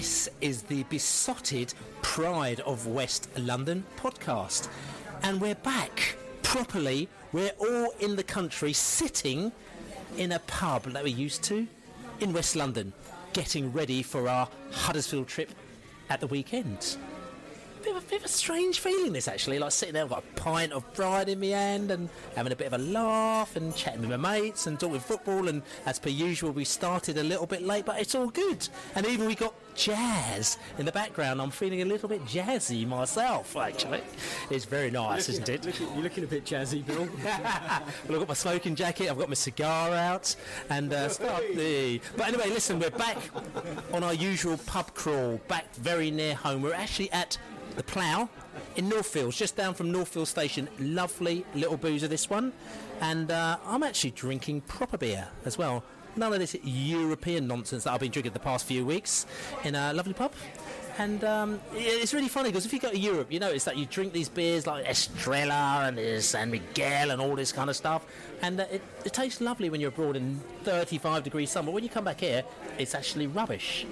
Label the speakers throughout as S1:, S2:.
S1: This is the Beesotted Pride of West London podcast. And we're back properly. We're all in the country sitting in a pub that we used to in West London, getting ready for our Huddersfield trip at the weekend. Bit of, a, bit of a strange feeling, this actually. Like sitting there with a pint of pride in my hand and having a bit of a laugh and chatting with my mates and talking football. And as per usual, we started a little bit late, but it's all good. And even we got jazz in the background. I'm feeling a little bit jazzy myself, actually. It's very nice, isn't it?
S2: You're looking a bit jazzy, Bill.
S1: well, I've got my smoking jacket, I've got my cigar out, and uh, the- But anyway, listen, we're back on our usual pub crawl, back very near home. We're actually at the Plough in Northfields, just down from Northfield Station. Lovely little boozer, this one. And uh, I'm actually drinking proper beer as well. None of this European nonsense that I've been drinking the past few weeks in a lovely pub. And um, it's really funny because if you go to Europe, you notice that you drink these beers like Estrella and San Miguel and all this kind of stuff, and uh, it, it tastes lovely when you're abroad in 35 degrees summer. When you come back here, it's actually rubbish.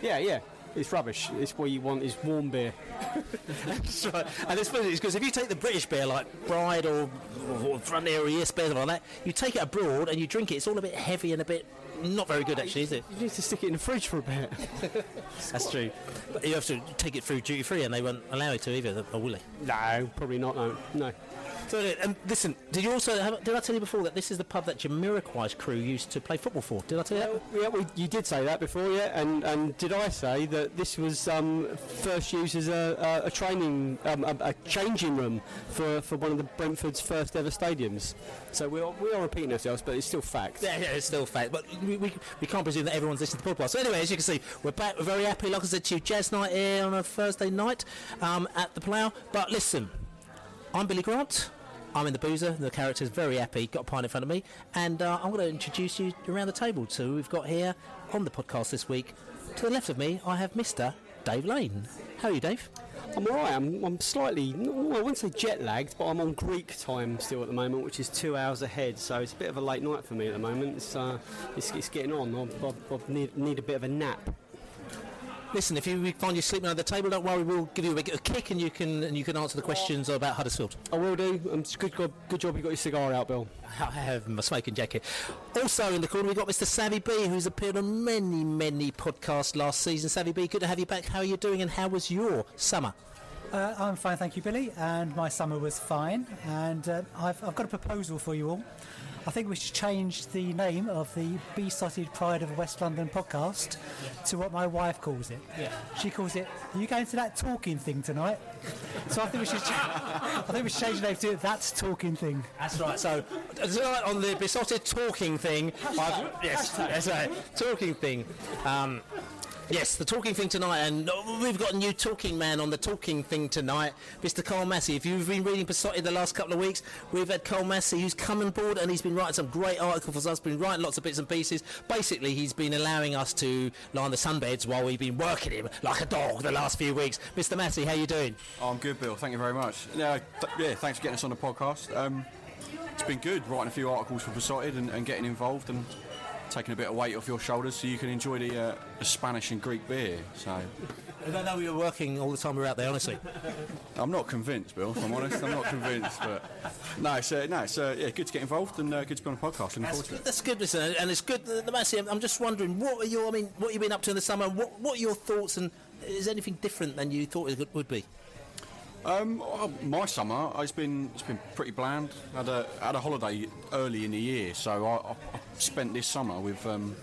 S2: Yeah, yeah. It's rubbish. It's what you want is warm beer.
S1: That's right. And it's funny because if you take the British beer like Pride or, or Frontier or Yes beer like that, you take it abroad and you drink it. It's all a bit heavy and a bit not very good actually, is it?
S2: You need to stick it in the fridge for a bit.
S1: That's true. But you have to take it through duty free, and they won't allow it to either, or will they?
S2: no, probably not. No, no.
S1: So, um, listen, did you also have, did I tell you before that this is the pub that Jamiroquai's crew used to play football for? Did I tell you that?
S2: Yeah, well, you did say that before, yeah. And, and did I say that this was um, first used as a, a, a training, um, a, a changing room for, for one of the Brentford's first ever stadiums? So we are, we are repeating ourselves, but it's still fact.
S1: Yeah, yeah, it's still fact, but we, we, we can't presume that everyone's listening to the podcast. So anyway, as you can see, we're back. We're very happy. Like I said to you, jazz night here on a Thursday night um, at the Plough. But listen, I'm Billy Grant. I'm in the boozer. The character's very happy. Got a pint in front of me, and uh, I'm going to introduce you around the table to we've got here on the podcast this week. To the left of me, I have Mr. Dave Lane. How are you, Dave?
S2: I'm alright. I'm, I'm slightly, well, I wouldn't say jet lagged, but I'm on Greek time still at the moment, which is two hours ahead. So it's a bit of a late night for me at the moment. It's, uh, it's, it's getting on. I need, need a bit of a nap.
S1: Listen, if you find you sleeping under the table, don't worry. We'll give you a, a kick, and you can and you can answer the questions about Huddersfield.
S2: I will do. Um, good, job, good job you got your cigar out, Bill.
S1: I have my smoking jacket. Also in the corner, we've got Mr. Savvy Bee, who's appeared on many, many podcasts last season. Savvy Bee, good to have you back. How are you doing, and how was your summer?
S3: Uh, I'm fine, thank you, Billy. And my summer was fine. And uh, I've, I've got a proposal for you all. I think we should change the name of the Beesotted Pride of West London podcast to what my wife calls it. Yeah. She calls it, Are you going to that talking thing tonight? So I think we should, cha- I think we should change the name to That's Talking Thing.
S1: That's right. So tonight on the Beesotted talking thing, I've, yes, that's right, talking thing. Um, Yes, the talking thing tonight, and uh, we've got a new talking man on the talking thing tonight, Mr. Carl Massey. If you've been reading Beesotted the last couple of weeks, we've had Carl Massey who's come on board and he's been writing some great articles for us, been writing lots of bits and pieces. Basically, he's been allowing us to lie on the sunbeds while we've been working him like a dog the last few weeks. Mr. Massey, how are you doing?
S4: Oh, I'm good, Bill. Thank you very much. Yeah, th- yeah thanks for getting us on the podcast. Um, it's been good writing a few articles for Beesotted and, and getting involved and taking a bit of weight off your shoulders so you can enjoy the, uh, the Spanish and Greek beer. So
S1: I don't know we were working all the time we were out there, honestly.
S4: I'm not convinced, Bill. If I'm honest, I'm not convinced. But no, it's uh, no, it's uh, yeah, good to get involved and uh, good to be on a podcast.
S1: That's good, that's good, listen, and it's good. The, the Massey, I'm just wondering, what are your, I mean, what you've been up to in the summer? What, what are your thoughts, and is anything different than you thought it would be?
S4: Um, well, my summer, it's been it's been pretty bland. Had a had a holiday early in the year, so I, I, I spent this summer with. Um,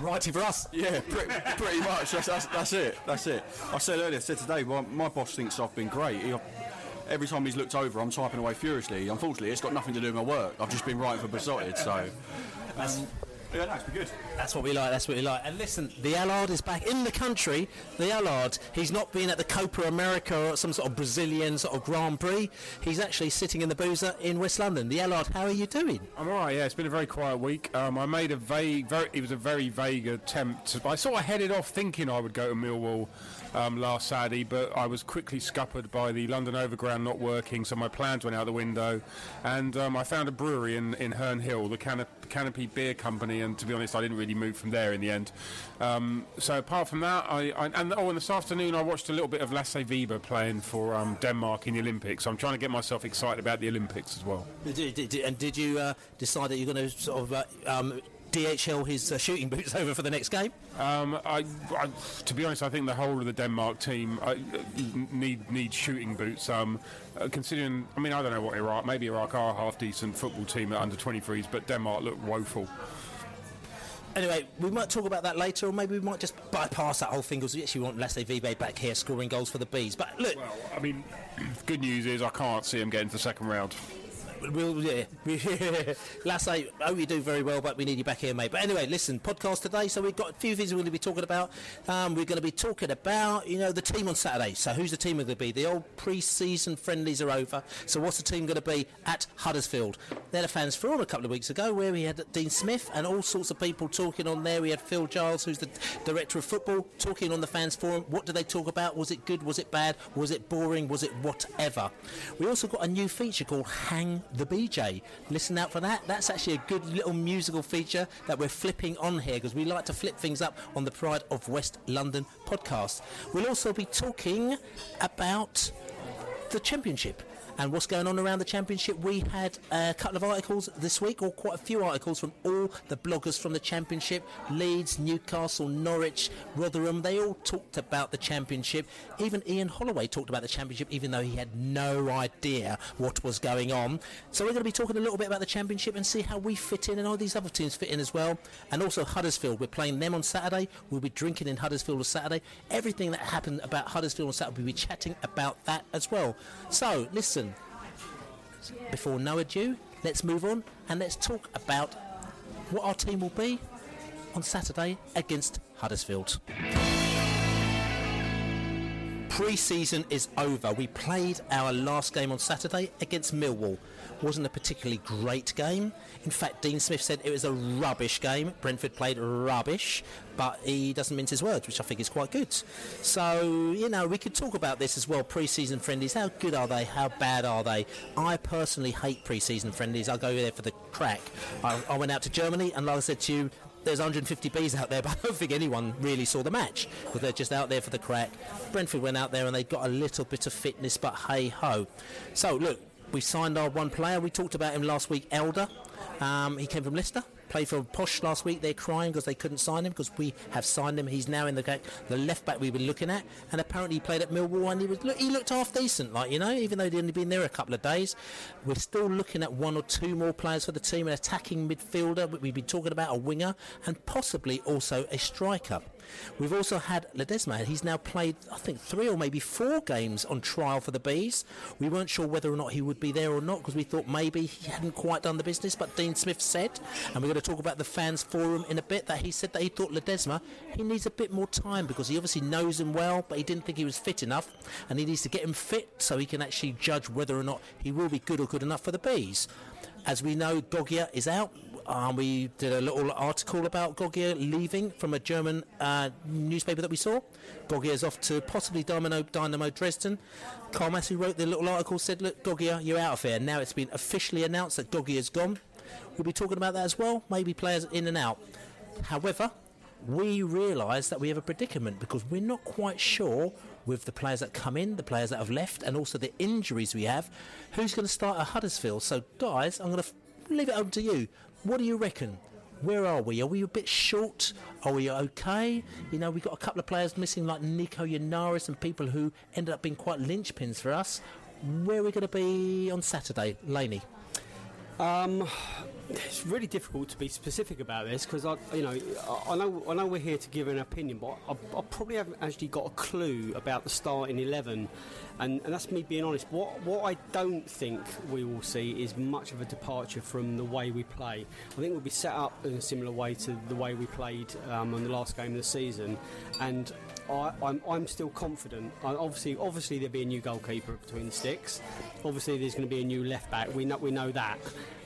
S1: Writing for us.
S4: Yeah, pretty, pretty much. That's, that's, that's it. That's it. I said earlier, I said today, well, my boss thinks I've been great. He, every time he's looked over, I'm typing away furiously. Unfortunately, it's got nothing to do with my work. I've just been writing for Beesotted, so. Um, yeah, no, it's been good.
S1: That's what we like. That's what we like. And listen, the Allard is back in the country. The Allard. He's not been at the Copa America or some sort of Brazilian sort of Grand Prix. He's actually sitting in the boozer in West London. The Allard. How are you doing?
S5: I'm alright, yeah. It's been a very quiet week. Um, I made a vague, very, it was a very vague attempt. I sort of headed off thinking I would go to Millwall um, last Saturday, but I was quickly scuppered by the London Overground not working, so my plans went out the window. And um, I found a brewery in, in Herne Hill, the Canop- Canopy Beer Company, and to be honest, I didn't really move from there in the end. Um, so apart from that, I, I and oh, and this afternoon I watched a little bit of Lasse Vibe playing for um, Denmark in the Olympics. So I'm trying to get myself excited about the Olympics as well.
S1: And did you uh, decide that you're going to sort of uh, um, DHL his uh, shooting boots over for the next game?
S5: Um, I, I, to be honest, I think the whole of the Denmark team uh, need need shooting boots. Um, uh, considering, I mean, I don't know what Iraq. Maybe Iraq are a half decent football team at under 23s, but Denmark look woeful.
S1: Anyway, we might talk about that later, or maybe we might just bypass that whole thing because we actually want Lasse Vibe back here scoring goals for the Bees. But look,
S5: Well, I mean, good news is I can't see him getting to the second round.
S1: We'll, yeah. Lasse, I hope you do very well, but we need you back here, mate. But anyway, listen, podcast today. So we've got a few things we're going to be talking about. Um, we're going to be talking about, you know, the team on Saturday. So who's the team going to be? The old pre-season friendlies are over. So what's the team going to be at Huddersfield? They're the fans forum a couple of weeks ago where we had Dean Smith and all sorts of people talking on there. We had Phil Giles, who's the director of football, talking on the fans forum. What did they talk about? Was it good? Was it bad? Was it boring? Was it whatever? We also got a new feature called Hang the BeeJay. Listen out for that. That's actually a good little musical feature that we're flipping on here because we like to flip things up on the Pride of West London podcast. We'll also be talking about the championship and what's going on around the championship. We had a couple of articles this week, or quite a few articles from all the bloggers from the championship Leeds, Newcastle, Norwich, Rotherham. They all talked about the championship. Even Ian Holloway talked about the championship, even though he had no idea what was going on. So we're going to be talking a little bit about the championship and see how we fit in and all these other teams fit in as well. And also Huddersfield. We're playing them on Saturday. We'll be drinking in Huddersfield on Saturday. Everything that happened about Huddersfield on Saturday, we'll be chatting about that as well. So listen, before no ado, let's move on and let's talk about what our team will be on Saturday against Huddersfield. Pre-season is over. We played our last game on Saturday against Millwall. Wasn't a particularly great game. In fact, Dean Smith said it was a rubbish game. Brentford played rubbish, but he doesn't mince his words, which I think is quite good. So, you know, we could talk about this as well. Pre-season friendlies, how good are they? How bad are they? I personally hate pre-season friendlies. I go there for the crack. I, I went out to Germany, and like I said to you, there's 150 bees out there, but I don't think anyone really saw the match because they're just out there for the crack. Brentford went out there and they got a little bit of fitness, but hey ho. So look, we signed our one player. We talked about him last week, Elder. Um, he came from Leicester. Played for Posh last week. They're crying because they couldn't sign him because we have signed him. He's now in the the left back we were looking at, and apparently he played at Millwall and he was he looked half decent, like you know, even though he'd only been there a couple of days. We're still looking at one or two more players for the team, an attacking midfielder. We've been talking about a winger and possibly also a striker. We've also had Ledesma. He's now played, I think, three or maybe four games on trial for the Bees. We weren't sure whether or not he would be there or not because we thought maybe he hadn't quite done the business. But Dean Smith said, and we're going to to talk about the fans forum in a bit. That he said that he thought Ledesma he needs a bit more time because he obviously knows him well, but he didn't think he was fit enough, and he needs to get him fit so he can actually judge whether or not he will be good or good enough for the bees. As we know, Gogia is out. Um, we did a little article about Gogia leaving from a German uh, newspaper that we saw. Gogia is off to possibly Dynamo, Dynamo Dresden. Carl Massey wrote the little article, said, Look, Gogia, you're out of here. Now it's been officially announced that Gogia is gone. We'll be talking about that as well, maybe players in and out. However, we realise that we have a predicament because we're not quite sure with the players that come in, the players that have left, and also the injuries we have, who's going to start at Huddersfield. So, guys, I'm going to leave it open to you. What do you reckon? Where are we? Are we a bit short? Are we okay? You know, we've got a couple of players missing like Nico Yennaris and people who ended up being quite linchpins for us. Where are we going to be on Saturday, Laney?
S2: Um, it's really difficult to be specific about this because I, you know, I, know I know we're here to give an opinion, but I, I probably haven't actually got a clue about the starting eleven, and, and that's me being honest. What what I don't think we will see is much of a departure from the way we play. I think we'll be set up in a similar way to the way we played um, on the last game of the season, and I, I'm, I'm still confident. I, obviously, obviously there'll be a new goalkeeper between the sticks. Obviously, there's going to be a new left back. We know we know that.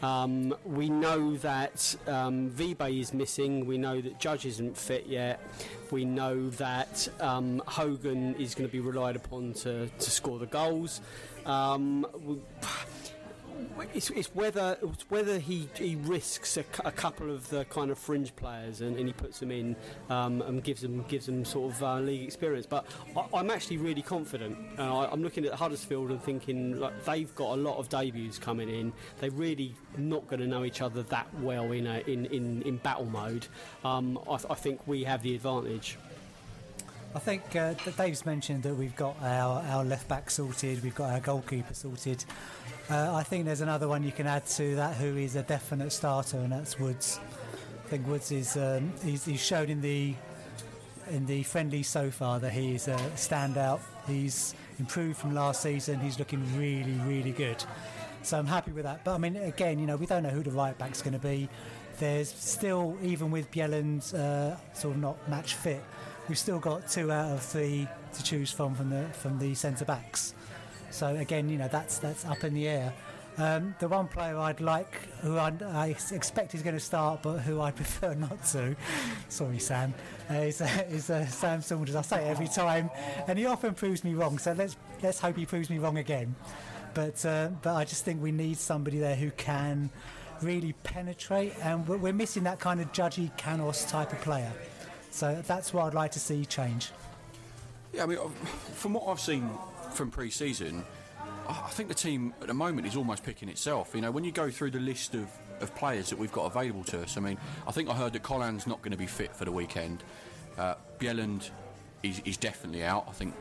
S2: Um, we know that um, Vibe is missing. We know that Judge isn't fit yet. We know that um, Hogan is going to be relied upon to, to score the goals. Um, we, it's, it's whether it's whether he, he risks a, a couple of the kind of fringe players and, and he puts them in um, and gives them gives them sort of uh, league experience. But I, I'm actually really confident. Uh, I, I'm looking at Huddersfield and thinking like they've got a lot of debuts coming in. They're really not going to know each other that well in a, in, in in battle mode. Um, I, I think we have the advantage.
S3: I think uh, Dave's mentioned that we've got our, our left back sorted, we've got our goalkeeper sorted. Uh, I think there's another one you can add to that who is a definite starter, and that's Woods. I think Woods is um, he's, he's shown in the in the friendly so far that he is a standout. He's improved from last season. He's looking really, really good. So I'm happy with that. But I mean, again, you know, we don't know who the right back's going to be. There's still, even with Bjelland's uh, sort of not match fit, we've still got two out of three to choose from from the from the centre backs. So again, you know, that's that's up in the air. Um, the one player I'd like, who I, I expect is going to start, but who I prefer not to, sorry Sam, uh, is, uh, is uh, Sam Saunders. I say it every time, and he often proves me wrong. So let's let's hope he proves me wrong again. But uh, but I just think we need somebody there who can really penetrate, and we're, missing that kind of judgy Canos type of player. So that's what I'd like to see change.
S4: Yeah, I mean, from what I've seen from pre-season, I think the team at the moment is almost picking itself. You know, when you go through the list of, of players that we've got available to us, I mean, I think I heard that Colin's not going to be fit for the weekend. Uh, Bjelland is, is definitely out. I think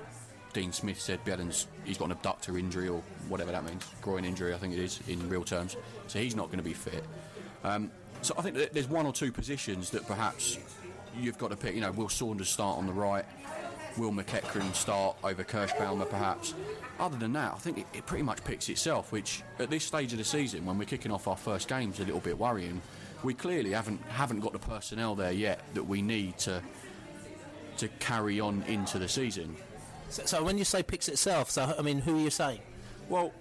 S4: Dean Smith said Bjelland's he's got an abductor injury or whatever that means, groin injury, I think it is in real terms. So he's not going to be fit. Um, so I think there's one or two positions that perhaps you've got to pick. You know, will Saunders start on the right? Will McEachran start over Kerschbaumer perhaps? Other than that, I think it, it pretty much picks itself, which at this stage of the season, when we're kicking off our first games, a little bit worrying. We clearly haven't haven't got the personnel there yet that we need to to carry on into the season.
S1: So, so when you say picks itself, so I mean, who are you saying?
S4: Well,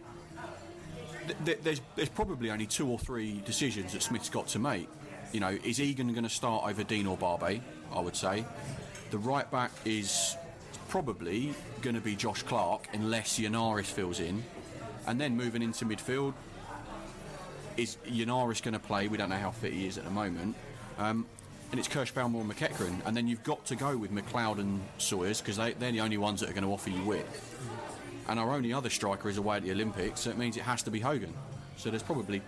S4: th- th- there's there's probably only two or three decisions that Smith's got to make. You know, is Egan going to start over Dean or Barbet? I would say. The right back is probably going to be Josh Clark unless Yennaris fills in, and then moving into midfield. Is Yennaris going to play? We don't know how fit he is at the moment. Um, and it's Kirschbaum or McEachran, and then you've got to go with McLeod and Sawyers because they, they're the only ones that are going to offer you width. And our only other striker is away at the Olympics, so it means it has to be Hogan. So there's probably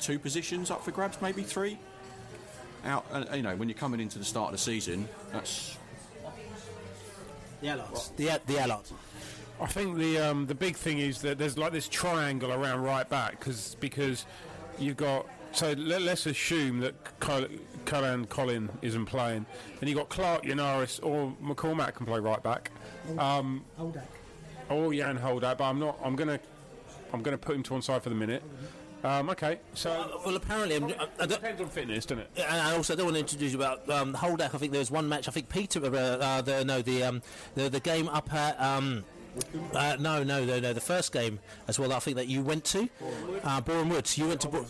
S4: two positions up for grabs, maybe three. Out, uh, you know, when you're coming into the start of the season, that's
S2: The Allies.
S1: The the Allies.
S5: I think the um, the big thing is that there's like this triangle around right back cause, because you've got so let, us assume that Col- Cullen Colin isn't playing, and you've got Clark, Yennaris, or McCormack can play right back, um,
S3: Holldack.
S5: or Jan Holldack. But I'm not. I'm gonna I'm gonna put him to one side for the minute. Um, okay, so
S1: Uh, well, apparently, I'm, I, I don't,
S5: depends on fitness, doesn't it?
S1: and I also don't want to introduce you about um, Holldack. I think there was one match. I think Peter, uh, uh, the no, the um, the the game up at. Um, uh, no, no, no, no. The first game as well. I think that you went to, uh, Boreham Woods. You went to, Bo-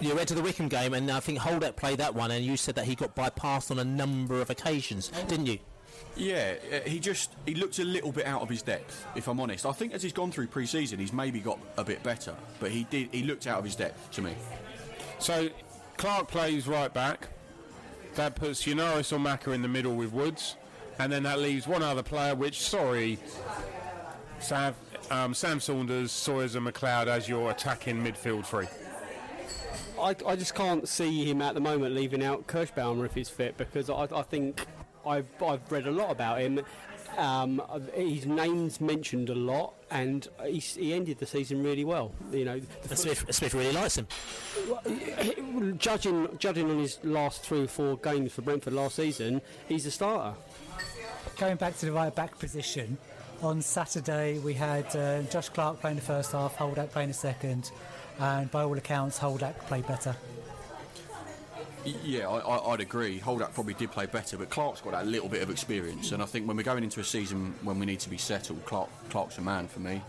S1: you went to the Wycombe game, and I think Holldack played that one. And you said that he got bypassed on a number of occasions, didn't you?
S4: Yeah, uh, he just he looked a little bit out of his depth. If I'm honest, I think as he's gone through pre-season, he's maybe got a bit better, but he did he looked out of his depth to me.
S5: So Clark plays right back. That puts Yennaris or Maka in the middle with Woods, and then that leaves one other player. Which, sorry, Sav, um, Sam Saunders, Sawyers, and McLeod as your attacking midfield three.
S2: I, I just can't see him at the moment leaving out Kerschbaumer if he's fit because I, I think I've, I've read a lot about him. Um, his name's mentioned a lot, and he's, he ended the season really well. You know,
S1: And Smith, Smith really likes him.
S2: judging judging on his last three or four games for Brentford last season, he's a starter.
S3: Going back to the right back position, on Saturday we had uh, Josh Clark playing the first half, Holldack playing the second, and by all accounts, Holldack played better.
S4: Yeah, I, I'd agree. Holldack probably did play better, but Clark's got that little bit of experience, and I think when we're going into a season when we need to be settled, Clark Clark's a man for me.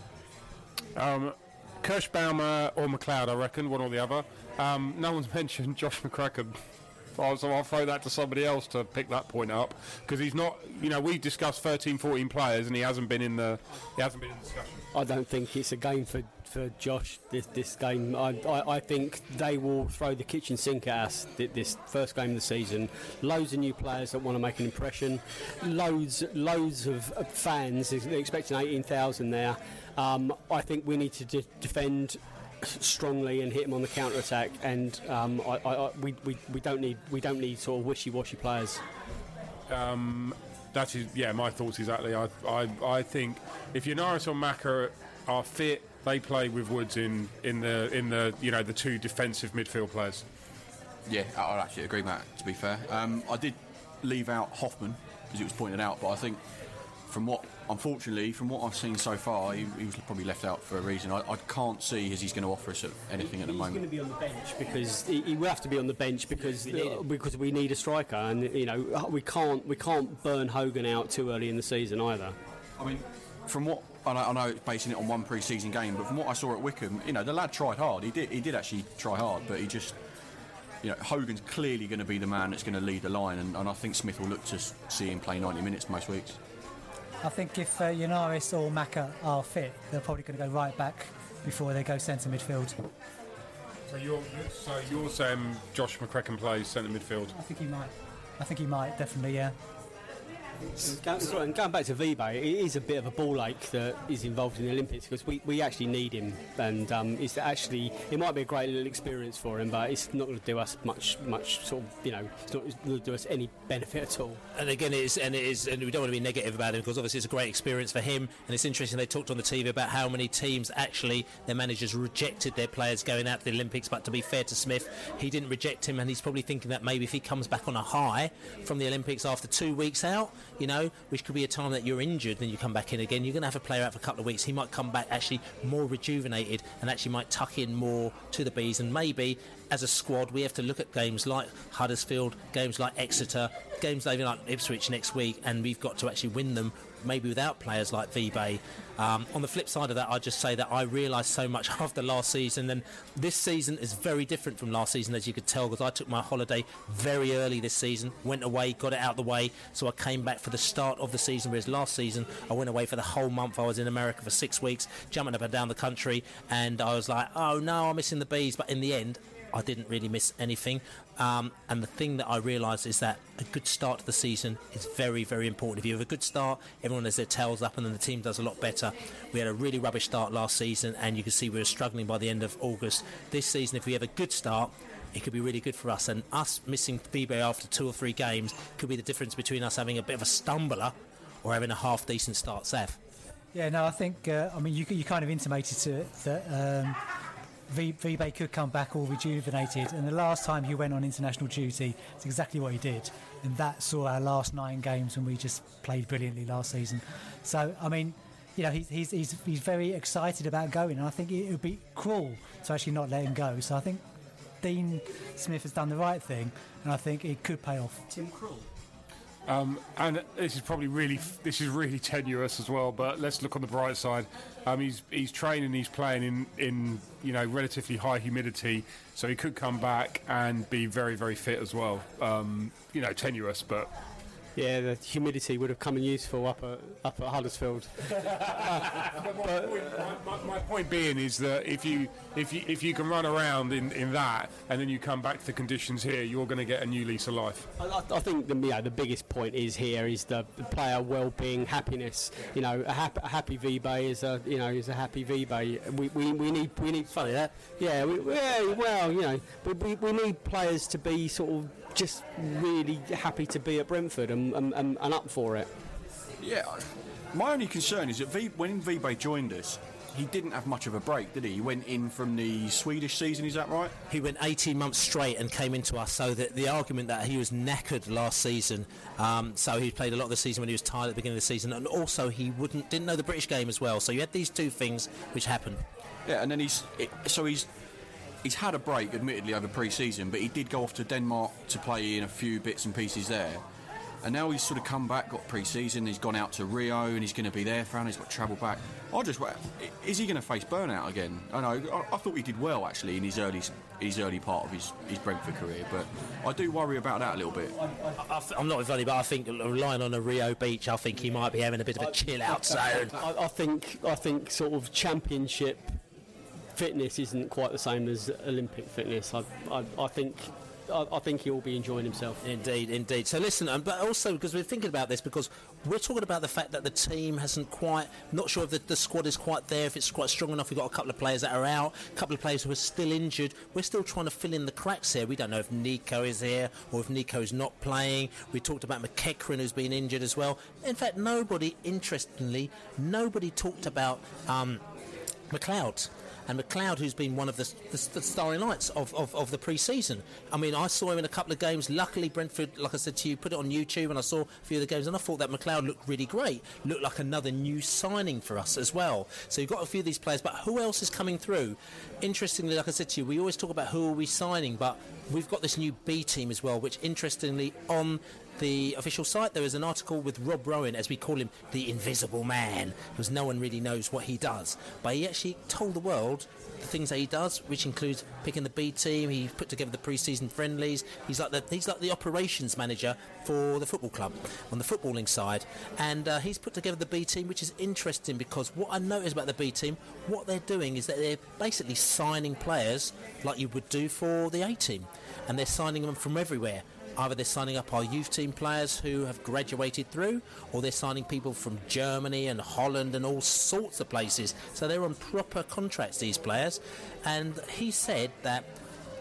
S5: Um, Kerschbaumer or McLeod, I reckon, one or the other. Um, no one's mentioned Josh McEachran. Oh, So I'll throw that to somebody else to pick that point up because he's not. You know, we've discussed 13, 14 players, and he hasn't been in the. He hasn't been in discussion.
S2: I don't think it's a game for, for Josh. This this game, I, I, I think they will throw the kitchen sink at us this first game of the season. Loads of new players that want to make an impression. Loads loads of of fans They're expecting eighteen thousand there. Um, I think we need to de- defend strongly and hit them on the counter attack. And um, I, I, I, we, we, we don't need we don't need sort of wishy washy players.
S5: Um, that is, yeah, my thoughts exactly. I, I, I think if Yennaris or Maka are fit, they play with Woods in, in the in the you know the two defensive midfield players.
S4: Yeah, I- I'd actually agree, Matt. To be fair, um, I did leave out Hofmann because it was pointed out, but I think from what, unfortunately, from what I've seen so far, he, he was probably left out for a reason. I, I can't see as he's going to offer us anything at the
S2: He's going to
S4: moment.
S2: be on the bench because he, he will have to be on the bench because uh, because we need a striker, and you know we can't we can't burn Hogan out too early in the season either.
S4: I mean, from what I know, it's basing it on one pre-season game, but from what I saw at Wycombe, you know, the lad tried hard. He did, he did actually try hard, but he just, you know, Hogan's clearly going to be the man that's going to lead the line, and, and I think Smith will look to see him play 90 minutes most weeks.
S3: I think if uh, Yennaris or Maka are fit, they're probably going to go right back before they go centre midfield.
S5: So you're so you're saying Josh McEachran plays centre midfield.
S3: I think he might. I think he might definitely. Yeah.
S2: Go- sorry, and going back to Vibe, it is a bit of a ball ache that is involved in the Olympics because we, we actually need him, and um, it's actually it might be a great little experience for him, but it's not going to do us much much sort of you know it's not going to do us any benefit at all.
S1: And again, it is, and it is, and we don't want to be negative about him because obviously it's a great experience for him. And it's interesting they talked on the TV about how many teams actually their managers rejected their players going out to the Olympics. But to be fair to Smith, he didn't reject him, and he's probably thinking that maybe if he comes back on a high from the Olympics after two weeks out, you know, which could be a time that you're injured, then you come back in again. You're going to have a player out for a couple of weeks. He might come back actually more rejuvenated and actually might tuck in more to the bees, and maybe as a squad, we have to look at games like Huddersfield, games like Exeter, games even like Ipswich next week, and we've got to actually win them. Maybe without players like Vibe. Um, on the flip side of that, I just say that I realised so much after last season, and this season is very different from last season, as you could tell, because I took my holiday very early this season, went away, got it out the way, so I came back for the start of the season. Whereas last season, I went away for the whole month. I was in America for six weeks, jumping up and down the country, and I was like, oh no, I'm missing the bees. But in the end, I didn't really miss anything. Um, and the thing that I realised is that a good start to the season is very, very important. If you have a good start, everyone has their tails up, and then the team does a lot better. We had a really rubbish start last season, and you can see we were struggling by the end of August. This season, if we have a good start, it could be really good for us. And us missing Vibe after two or three games could be the difference between us having a bit of a stumbler or having a half decent start, Seth.
S3: Yeah, no, I think, uh, I mean, you, you kind of intimated to it that um, V- Vibe could come back all rejuvenated. And the last time he went on international duty, it's exactly what he did. And that saw our last nine games when we just played brilliantly last season. So, I mean, you know, he's, he's, he's, he's very excited about going, and I think it would be cruel to actually not let him go. So I think Dean Smith has done the right thing, and I think it could pay off.
S1: Tim Krul.
S5: Um, and this is probably really this is really tenuous as well. But let's look on the bright side. Um, he's he's training, he's playing in in you know relatively high humidity, so he could come back and be very very fit as well. Um, you know, tenuous, but
S2: Yeah, the humidity would have come in useful up at up at Huddersfield.
S5: my, my, my point being is that if you if you if you can run around in, in that and then you come back to the conditions here, you're going to get a new lease of life.
S2: I, I- I think the yeah, the biggest point is here is the, the player well-being, happiness. You know, a, hap- a happy Vibe is a you know is a happy Vibe. We, we, we need we need
S1: Funny that.
S2: yeah, we, yeah well you know we, we, we need players to be sort of just really happy to be at Brentford and, and, and, and up for it.
S4: Yeah, my only concern is that v, when Vibe joined us, he didn't have much of a break, did he? He went in from the Swedish season, is that right?
S1: He went 18 months straight and came into us. So that the argument that he was knackered last season, um, so he played a lot of the season when he was tired at the beginning of the season, and also he wouldn't didn't know the British game as well. So you had these two things which happened.
S4: Yeah, and then he's it, so he's he's had a break, admittedly over pre-season, but he did go off to Denmark to play in a few bits and pieces there. And now he's sort of come back, got pre-season. He's gone out to Rio, and he's going to be there for. And he's got travel back. I just, wa- is he going to face burnout again? I know. I, I thought he did well actually in his early his early part of his, his Brentford career, but I do worry about that a little bit.
S1: I, am not funny, but I think relying on a Rio Beach, I think he might be having a bit of a chill out zone.
S2: I, I think I think sort of championship fitness isn't quite the same as Olympic fitness. I, I, I think I, think he'll be enjoying himself.
S1: Indeed, indeed. So listen, um, but also because we're thinking about this, because we're talking about the fact that the team hasn't quite, not sure if the, the squad is quite there, if it's quite strong enough. We've got a couple of players that are out, a couple of players who are still injured. We're still trying to fill in the cracks here. We don't know if Nico is here or if Nico is not playing. We talked about McEachran who's been injured as well. In fact, nobody, interestingly, nobody talked about um, McLeod. And McLeod, who's been one of the, the, the starring lights of, of, of the pre-season. I mean, I saw him in a couple of games. Luckily, Brentford, like I said to you, put it on YouTube, and I saw a few of the games, and I thought that McLeod looked really great. Looked like another new signing for us as well. So you've got a few of these players, but who else is coming through? Interestingly, like I said to you, we always talk about who are we signing, but we've got this new B team as well, which interestingly on the official site there is an article with Rob Rowan, as we call him, the Invisible Man, because no one really knows what he does. But he actually told the world the things that he does, which includes picking the B team. He put together the pre-season friendlies. He's like the he's like the operations manager for the football club on the footballing side, and uh, he's put together the B team, which is interesting because what I noticed about the B team, what they're doing is that they're basically signing players like you would do for the A team, and they're signing them from everywhere. Either they're signing up our youth team players who have graduated through, or they're signing people from Germany and Holland and all sorts of places. So they're on proper contracts, these players. And he said that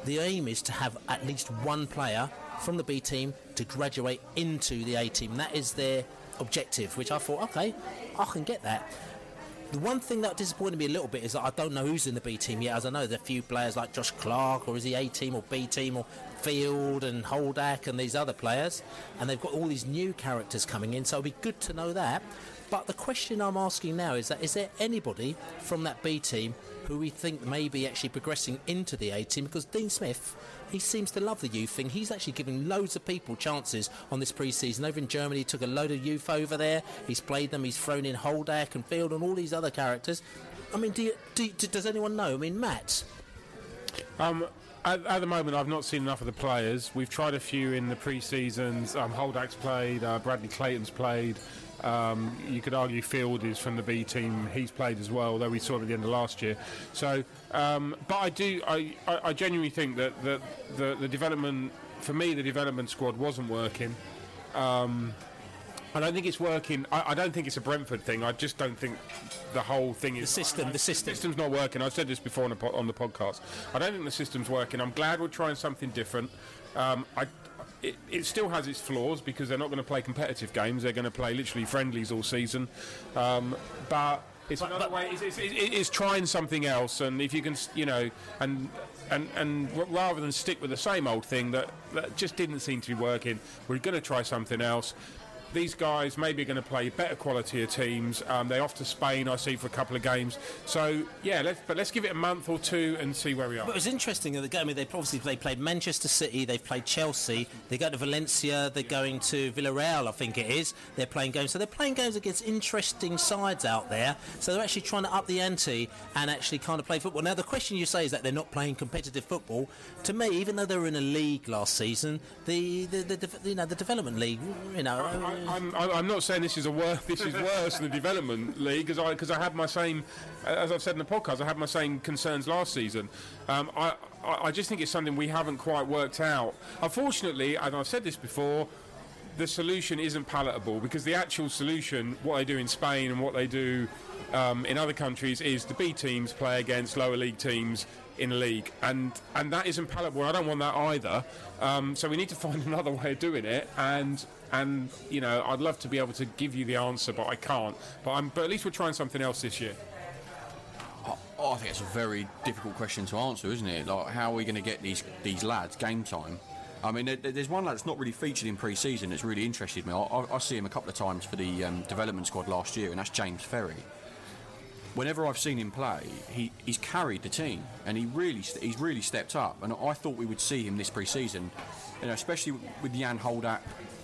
S1: the aim is to have at least one player from the B team to graduate into the A team. That is their objective, which I thought, okay, I can get that. The one thing that disappointed me a little bit is that I don't know who's in the B team yet. As I know, there are a few players like Josh Clark, or is he A team or B team, or Field and Holldack and these other players, and they've got all these new characters coming in. So it'll be good to know that. But the question I'm asking now is that is there anybody from that B team who we think may be actually progressing into the A team? Because Dean Smith, he seems to love the youth thing. He's actually giving loads of people chances on this pre-season. Over in Germany, he took a load of youth over there. He's played them. He's thrown in Holldack and Field and all these other characters. I mean, do you, do, does anyone know? I mean, Matt.
S5: Um, at, at, the moment, I've not seen enough of the players. We've tried a few in the pre-seasons. Um, Holldack's played, uh, Bradley Clayton's played. Um, you could argue Field is from the B team. He's played as well, though we saw him at the end of last year. So, um, but I do, I, I, I genuinely think that the, the, the development, for me, the development squad wasn't working. Um, I don't think it's working. I, I, don't think it's a Brentford thing. I just don't think the whole thing is
S1: the system.
S5: I,
S1: the system.
S5: system's not working. I've said this before on the, on the podcast. I don't think the system's working. I'm glad we're trying something different. Um, I, it, it, still has its flaws because they're not going to play competitive games. They're going to play literally friendlies all season. Um, but it's but, another but way. It's, it's, it's, trying something else, and if you can, you know, and and and rather than stick with the same old thing that, that just didn't seem to be working, we're going to try something else. These guys maybe are going to play better quality of teams. Um, they're off to Spain, I see, for a couple of games. So yeah, let's, but let's give it a month or two and see where we are.
S1: But it was interesting that they I mean, they obviously they played Manchester City, they've played Chelsea, they go to Valencia, they're going to Villarreal, I think it is. They're playing games, so they're playing games against interesting sides out there. So they're actually trying to up the ante and actually kind of play football. Now the question you say is that they're not playing competitive football. To me, even though they were in a league last season, the the, the, the you know the development league, you know.
S5: I, I'm, I'm not saying this is a wor- this is worse than the development league because I because I had my same as I've said in the podcast I had my same concerns last season. Um, I I just think it's something we haven't quite worked out. Unfortunately, and I've said this before. The solution isn't palatable because the actual solution, what they do in Spain and what they do um, in other countries, is the B teams play against lower league teams in a league, and and that isn't palatable. I don't want that either. Um, so we need to find another way of doing it, and and you know I'd love to be able to give you the answer, but I can't. But I'm but at least we're trying something else this year.
S4: Oh, I think it's a very difficult question to answer, isn't it? Like, how are we going to get these these lads game time? I mean, there, there's one lad that's not really featured in pre-season that's really interested me. I, I, I see him a couple of times for the um, development squad last year, and that's James Ferry. Whenever I've seen him play, he, he's carried the team, and he really he's really stepped up. And I thought we would see him this pre-season, you know, especially with Jan Holldack,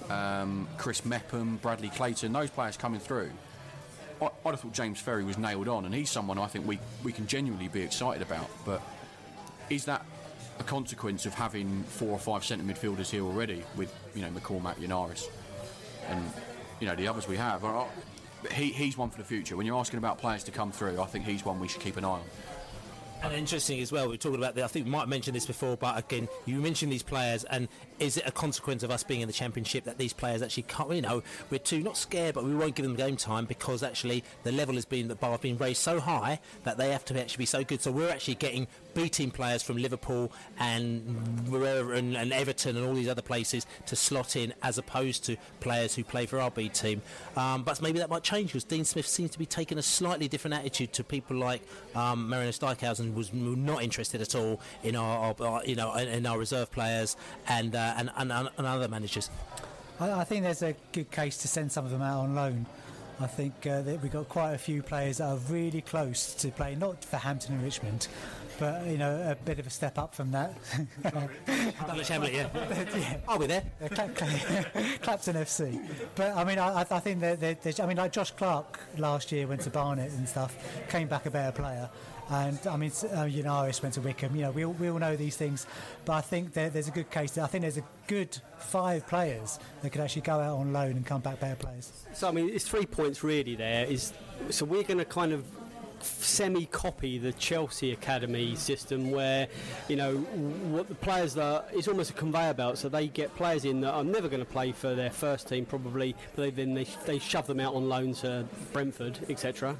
S4: um, Chris Mepham, Bradley Clayton, those players coming through. I'd have thought James Ferry was nailed on, and he's someone I think we, we can genuinely be excited about. But is that a consequence of having four or five centre midfielders here already with you know McCormack, Yennaris, and you know the others we have? He, he's one for the future. When you're asking about players to come through, I think he's one we should keep an eye on.
S1: And interesting as well, we talking about the, I think we might have mentioned this before, but again, you mentioned these players, and is it a consequence of us being in the championship that these players actually can't, you know, we're too, not scared, but we won't give them game time because actually the level has been, the bar has been raised so high that they have to actually be so good. So we're actually getting B team players from Liverpool and, and, and Everton and all these other places to slot in as opposed to players who play for our B team. Um, but maybe that might change because Dean Smith seems to be taking a slightly different attitude to people like um, Marinus Dijkhuizen was not interested at all in our, our, you know in, in our reserve players and, uh, and, and and other managers.
S3: I, think there's a good case to send some of them out on loan. I think uh, that we've got quite a few players that are really close to playing, not for Hampton and Richmond, but you know a bit of a step up from that.
S1: Dulwich Hamlet, yeah.
S3: yeah.
S1: I'll be there.
S3: Uh, Cla- Cla- Clapton FC. But I mean, I, I I think that they're, they're, I mean, like Josh Clark last year went to Barnet and stuff, came back a better player. And I mean, s- uh, Yennaris went to Wycombe. You know, we all, we all know these things, but I think there, there's a good case. I think there's a good five players that could actually go out on loan and come back better players.
S2: So I mean, it's three points really. There is so we're going to kind of semi copy the Chelsea academy system where you know what the players are, it's almost a conveyor belt so they get players in that are never going to play for their first team probably but they, then they, they shove them out on loan to Brentford etc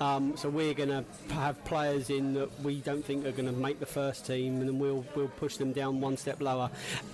S2: um, so we're going to have players in that we don't think are going to make the first team and then we'll we'll push them down one step lower.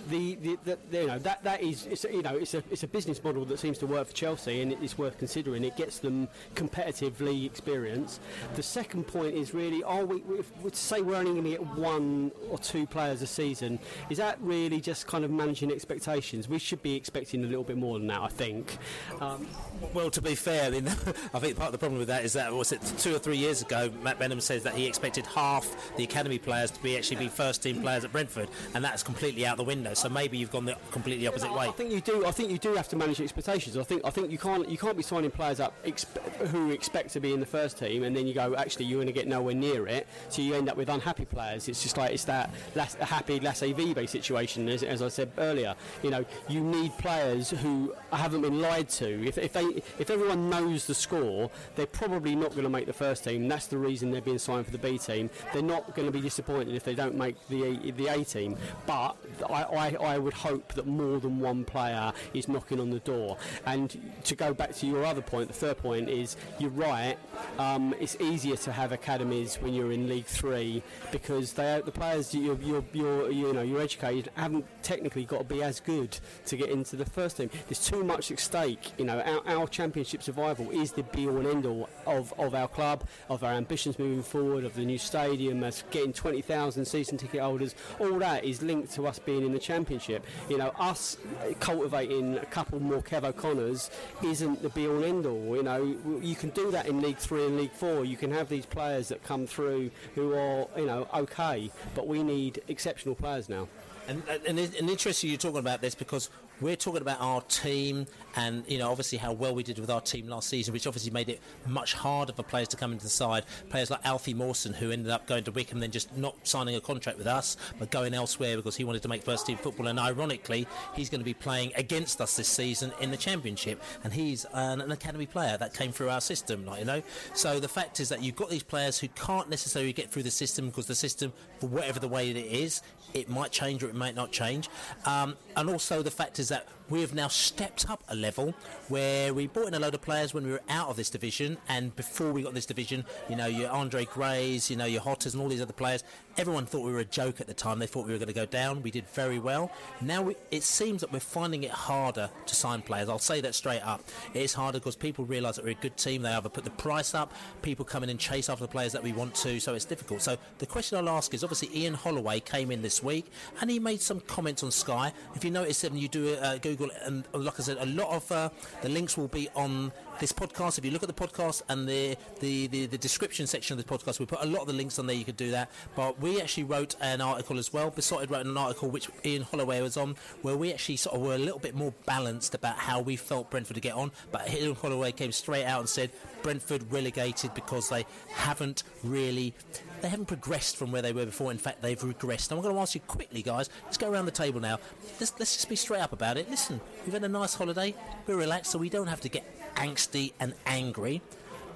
S2: The, the, the, you know that that is it's, you know it's a it's a business model that seems to work for Chelsea and it's worth considering. It gets them competitively league experience the second point is really are we if we say we're only going to get one or two players a season is that really just kind of managing expectations we should be expecting a little bit more than that I think um,
S1: Well, to be fair, I, I think part of the problem with that is that was it two or three years ago, Matt Benham says that he expected half the academy players to be actually be first team players at Brentford, and that's completely out the window. So maybe you've gone the completely opposite way.
S2: I think you do. I think you do have to manage expectations. I think. I think you can't. You can't be signing players up expe- who expect to be in the first team, and then you go. Actually, you're going to get nowhere near it. So you end up with unhappy players. It's just like it's that las- happy laissez vivre situation, as, as I said earlier. You know, you need players who haven't been lied to. If, if they, if everyone knows the score, they're probably not going to make the first team. That's the reason they're being signed for the B team. They're not going to be disappointed if they don't make the the A team. But I, I, I would hope that more than one player is knocking on the door. And to go back to your other point, the third point is you're right. Um, it's, easier to have academies when you're in League Three because they the players you're, you're, you're you know you're educated haven't technically got to be as good to get into the first team. There's too much at stake. You know, our, our championship survival is the be all and end all of, of our club, of our ambitions moving forward, of the new stadium, us getting 20,000 season ticket holders. All that is linked to us being in the championship. You know, us cultivating a couple more Kev O'Connors isn't the be all and end all. You know, you can do that in League Three and League Four. You can have these players that come through who are, you know, okay, but we need exceptional players now.
S1: And, and, and interesting you're talking about this because we're talking about our team and you know obviously how well we did with our team last season, which obviously made it much harder for players to come into the side. Players like Alfie Mawson, who ended up going to Wycombe, then just not signing a contract with us, but going elsewhere because he wanted to make first team football. And ironically, he's going to be playing against us this season in the Championship, and he's an, an academy player that came through our system, like you know. So the fact is that you've got these players who can't necessarily get through the system because the system, for whatever the way it is, it might change or it might not change. Um, and also the fact is that we have now stepped up a level where we brought in a load of players when we were out of this division and before we got this division, you know, your Andre Grays, you know, your Jotas and all these other players, everyone thought we were a joke at the time. They thought we were going to go down. We did very well. Now we, it seems that we're finding it harder to sign players. I'll say that straight up. It is harder because people realise that we're a good team. They either put the price up, people come in and chase after the players that we want to, so it's difficult. So the question I'll ask is obviously Ian Holloway came in this week and he made some comments on Sky. If you notice when you do uh, Google, and like I said, a lot of uh, the links will be on this podcast. If you look at the podcast and the, the, the, the, description section of the podcast, we put a lot of the links on there. You could do that. But we actually wrote an article as well. Beesotted wrote an article which Ian Holloway was on, where we actually sort of were a little bit more balanced about how we felt Brentford to get on. But Ian Holloway came straight out and said Brentford relegated because they haven't really they haven't progressed from where they were before. In fact, they've regressed. I'm going to ask you quickly, guys. Let's go around the table now. Let's, let's just be straight up about it. Listen, we've had a nice holiday. We're relaxed, so we don't have to get angsty and angry.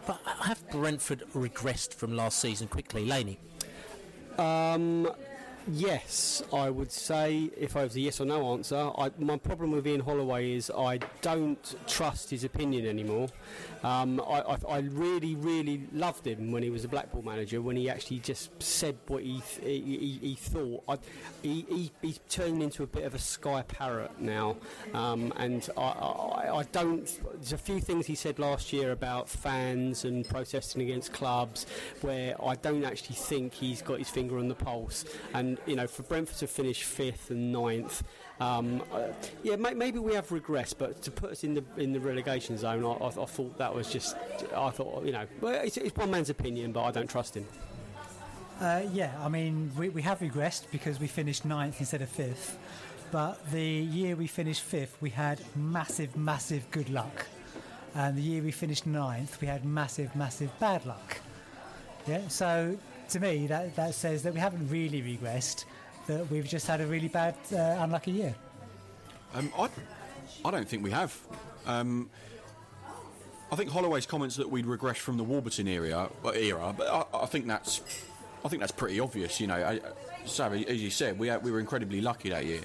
S1: But have Brentford regressed from last season quickly, Laney?
S2: Um, Yes, I would say if I was a yes or no answer, I, my problem with Ian Holloway is I don't trust his opinion anymore. Um, I, I, I, really, really loved him when he was a Blackpool manager, when he actually just said what he th- he, he, thought. I, he, he, he's turned into a bit of a sky parrot now, um, and I, don't. There's a few things he said last year about fans and protesting against clubs where I don't actually think he's got his finger on the pulse. And you know, for Brentford to finish fifth and ninth, um, uh, yeah, may, maybe we have regressed, but to put us in the in the relegation zone, I, I, I thought that was just, I thought, you know, well, it's, it's one man's opinion, but I don't trust him.
S3: Uh, yeah, I mean, we, we have regressed because we finished ninth instead of fifth. But the year we finished fifth, we had massive, massive good luck. And the year we finished ninth, we had massive, massive bad luck. Yeah, so to me, that, that says that we haven't really regressed, that we've just had a really bad, uh, unlucky year.
S4: Um, I, I don't think we have. Um, I think Holloway's comments that we'd regressed from the Warburton era, era but I, I, think that's, I think that's pretty obvious. You know, I, as you said, we we were incredibly lucky that year.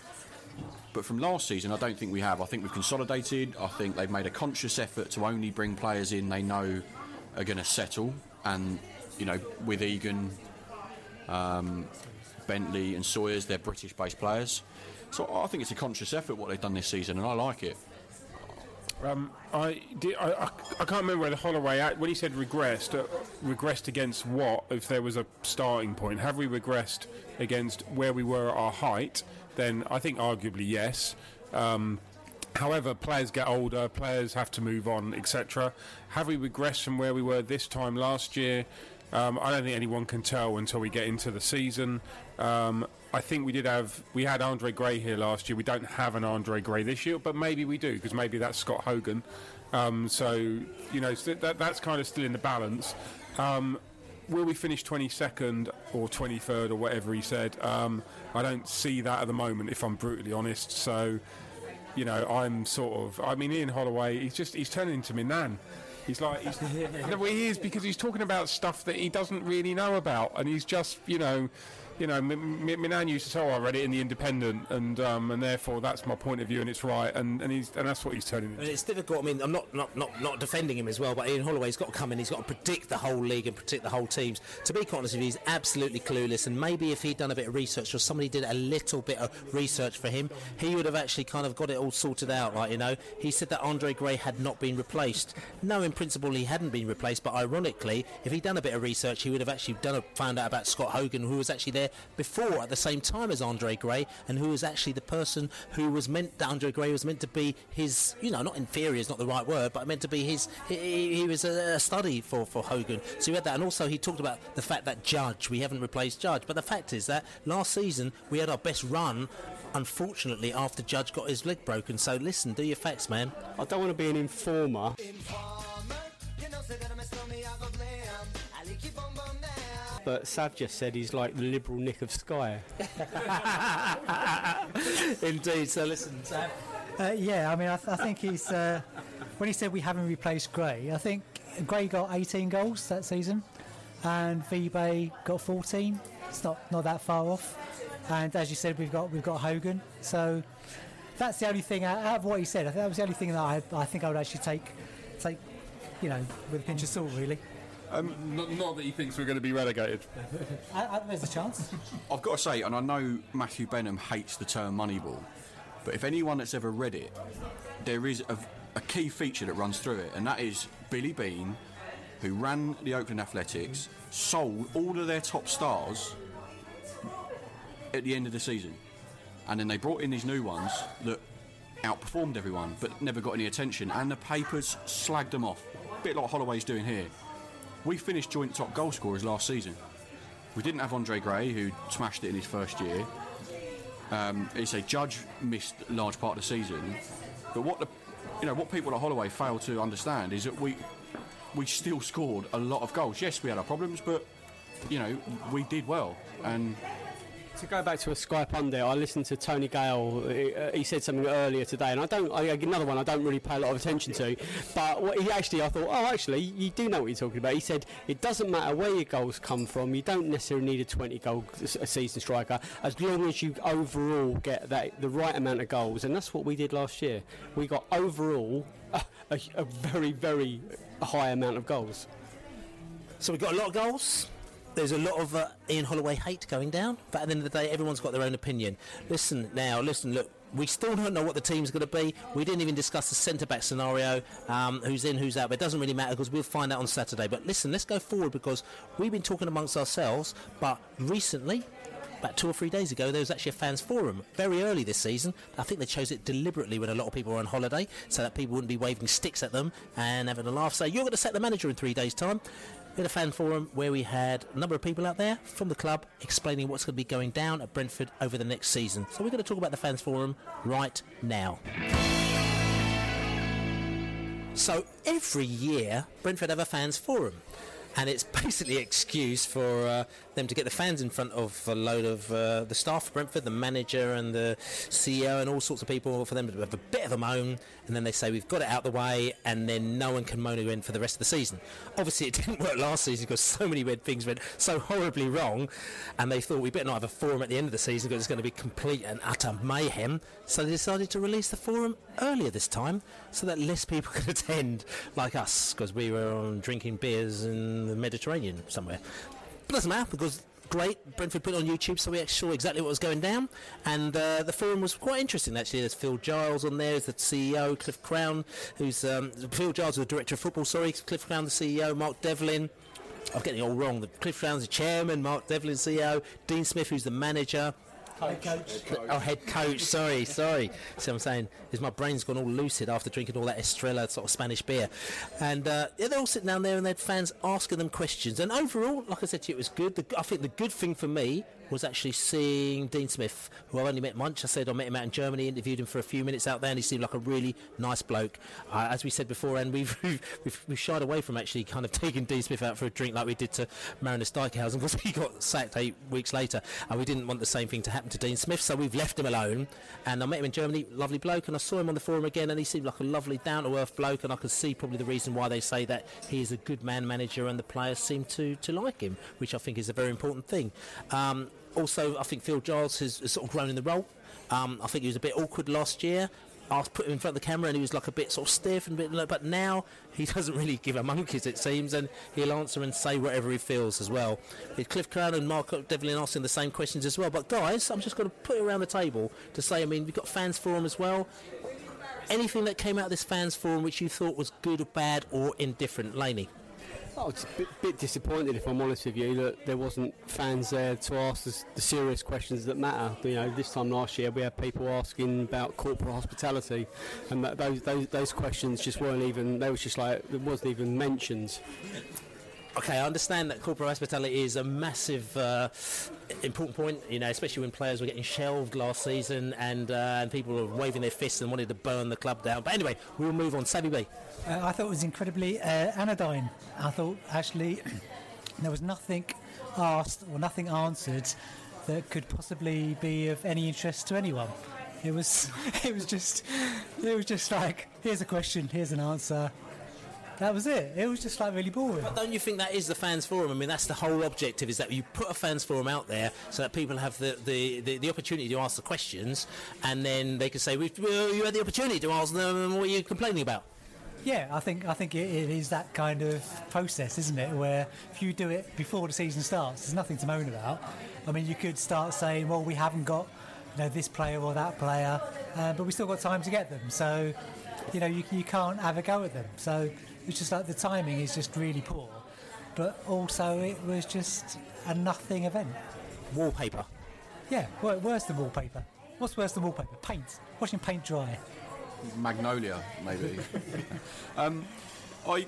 S4: But from last season, I don't think we have. I think we've consolidated. I think they've made a conscious effort to only bring players in they know are going to settle and you know, with Egan, um, Bentley, and Sawyers, they're British-based players. So I think it's a conscious effort what they've done this season, and I like it.
S5: Um, I, did, I, I, I, can't remember whether Holloway, when he said regressed, uh, regressed against what, if there was a starting point. Have we regressed against where we were at our height? Then I think arguably yes. Um, However, players get older, players have to move on, etc. Have we regressed from where we were this time last year? Um, I don't think anyone can tell until we get into the season. Um, I think we did have we had Andre Gray here last year. We don't have an Andre Gray this year, but maybe we do because maybe that's Scott Hogan. Um, so you know so that, that's kind of still in the balance. Um, will we finish 22nd or 23rd or whatever he said? Um, I don't see that at the moment, if I'm brutally honest. So you know, I'm sort of. I mean, Ian Holloway, he's just he's turning into me nan. He's like, he's, no, he is because he's talking about stuff that he doesn't really know about, and he's just, you know, you know, Minan used to say, oh, I read it in the Independent, and um, and therefore that's my point of view, and it's right, and and he's and that's what he's turning.
S1: I
S5: into.
S1: mean, it's difficult. I mean, I'm not, not, not, not defending him as well, but Ian Holloway's got to come in. He's got to predict the whole league and predict the whole teams. To be quite honest with you, he's absolutely clueless. And maybe if he'd done a bit of research or somebody did a little bit of research for him, he would have actually kind of got it all sorted out. Like you know, he said that Andre Gray had not been replaced. No, in principle, he hadn't been replaced. But ironically, if he'd done a bit of research, he would have actually done a, found out about Scott Hogan, who was actually there before at the same time as Andre Gray, and who was actually the person who was meant that Andre Gray was meant to be his, you know, not inferior is not the right word, but meant to be his. He, he was a, study for for Hogan. So you had that, and also he talked about the fact that Judge we haven't replaced Judge, but the fact is that last season we had our best run. Unfortunately, after Judge got his leg broken. So listen, do your facts, man.
S2: I don't want to be an informer. But Sav just said he's like the liberal Nick of Sky.
S1: Indeed. So listen, Sam.
S3: Uh, yeah, I mean, I, th- I think he's. Uh, when he said we haven't replaced Gray, I think Gray got 18 goals that season, and Vibe got 14. It's not not that far off. And as you said, we've got we've got Hogan. So that's the only thing out out of what he said. I think that was the only thing that I, I think I would actually take take, you know, with a pinch of salt, really.
S5: Um, not, not that he thinks we're going to be relegated.
S3: I, I, there's a chance.
S4: I've got to say, and I know Matthew Benham hates the term Moneyball, but if anyone that's ever read it, there is a, a key feature that runs through it, and that is Billy Beane, who ran the Oakland Athletics, sold all of their top stars at the end of the season. And then they brought in these new ones that outperformed everyone but never got any attention, and the papers slagged them off. A bit like Holloway's doing here. We finished joint top goal scorers last season. We didn't have Andre Gray, who smashed it in his first year. Um, it's a Judge missed large part of the season, but what the, you know, what people at Holloway fail to understand is that we, we still scored a lot of goals. Yes, we had our problems, but you know, we did well. And
S2: To go back to a Sky pundit, I listened to Tony Gale. uh, He said something earlier today, and I don't. I, another one I don't really pay a lot of attention to. But what he actually, I thought, oh, actually, you do know what you're talking about. He said it doesn't matter where your goals come from. You don't necessarily need a 20 goal a season striker as long as you overall get that the right amount of goals, and that's what we did last year. We got overall a, a, very very high amount of goals.
S1: So we've got a lot of goals. There's a lot of uh, Ian Holloway hate going down, but at the end of the day, everyone's got their own opinion. Listen now, listen, look. We still don't know what the team's going to be. We didn't even discuss the centre back scenario, um, who's in, who's out. But it doesn't really matter because we'll find out on Saturday. But listen, let's go forward because we've been talking amongst ourselves. But recently, about two or three days ago, there was actually a fans forum very early this season. I think they chose it deliberately when a lot of people were on holiday, so that people wouldn't be waving sticks at them and having a laugh. Say, "You're going to set the manager in three days' time." We had a fan forum where we had a number of people out there from the club explaining what's going to be going down at Brentford over the next season. So we're going to talk about the fans forum right now. So every year, Brentford have a fans forum. And it's basically an excuse for uh, them to get the fans in front of a load of uh, the staff of Brentford, the manager and the CEO and all sorts of people, for them to have a bit of a moan. And then they say, we've got it out the way, and then no one can moan again for the rest of the season. Obviously, it didn't work last season because so many weird things went so horribly wrong. And they thought we better not have a forum at the end of the season because it's going to be complete and utter mayhem. So they decided to release the forum earlier this time so that less people could attend, like us, because we were on drinking beers in the Mediterranean somewhere. But doesn't matter because great. Brentford put it on YouTube, so we actually saw exactly what was going down. And uh, the forum was quite interesting actually. There's Phil Giles on there, there's the CEO, Cliff Crown, who's um, Phil Giles, is the director of football. Sorry, Cliff Crown, the CEO, Mark Devlin. I'm getting it all wrong. The Cliff Crown's the chairman, Mark Devlin, CEO, Dean Smith, who's the manager.
S3: Coach.
S1: Oh, head coach. Sorry, sorry. See what I'm saying? Is my brain's gone all lucid after drinking all that Estrella sort of Spanish beer. And uh, yeah, they're all sitting down there and they had fans asking them questions. And overall, like I said to you, it was good. The, I think the good thing for me was actually seeing Dean Smith, who I only met once. I said I met him out in Germany, interviewed him for a few minutes out there, and he seemed like a really nice bloke. Uh, as we said before, and we've, we've, we've shied away from actually kind of taking Dean Smith out for a drink like we did to Marinus Dijkhuizen because he got sacked eight weeks later, and we didn't want the same thing to happen to Dean Smith, so we've left him alone. And I met him in Germany, lovely bloke, and I saw him on the forum again, and he seemed like a lovely, down-to-earth bloke, and I could see probably the reason why they say that he is a good man manager, and the players seem to, to like him, which I think is a very important thing. Um, also, I think Phil Giles has, has, sort of grown in the role. Um, I think he was a bit awkward last year. I put him in front of the camera and he was like a bit sort of stiff and a bit, but now he doesn't really give a monkeys it seems, and he'll answer and say whatever he feels as well. Cliff Crown and Mark Devlin asking the same questions as well. But guys, I'm just going to put it around the table to say, I mean, we've got fans forum as well. Anything that came out of this fans forum which you thought was good or bad or indifferent, Laney?
S2: I was a bit, bit, disappointed, if I'm honest with you, that there wasn't fans there to ask the, the, serious questions that matter. You know, this time last year we had people asking about corporate hospitality, and those, those those questions just weren't even. They was just like it wasn't even mentioned
S1: okay, I understand that corporate hospitality is a massive uh, important point, you know, especially when players were getting shelved last season and, uh, and people were waving their fists and wanted to burn the club down. But anyway, we'll move on. Savvy Bee.
S3: Uh, I thought it was incredibly uh, anodyne. I thought actually there was nothing asked or nothing answered that could possibly be of any interest to anyone. It was, it was just, it was just like, here's a question, here's an answer, that was it. It was just like really boring.
S1: But don't you think that is the fans forum? I mean, that's the whole objective is that you put a fans forum out there so that people have the, the, the, the opportunity to ask the questions, and then they can say, well, "You had the opportunity to ask them. What are you complaining about?"
S3: Yeah, I think I think it, it is that kind of process, isn't it? Where if you do it before the season starts, there's nothing to moan about. I mean, you could start saying, "Well, we haven't got you know this player or that player, uh, but we still got time to get them." So, you know, you, you can't have a go at them. So it's just like the timing is just really poor, but also it was just a nothing event.
S1: Wallpaper.
S3: Yeah, worse than wallpaper. What's worse than wallpaper? Paint. Watching paint dry.
S4: Magnolia, maybe. um, I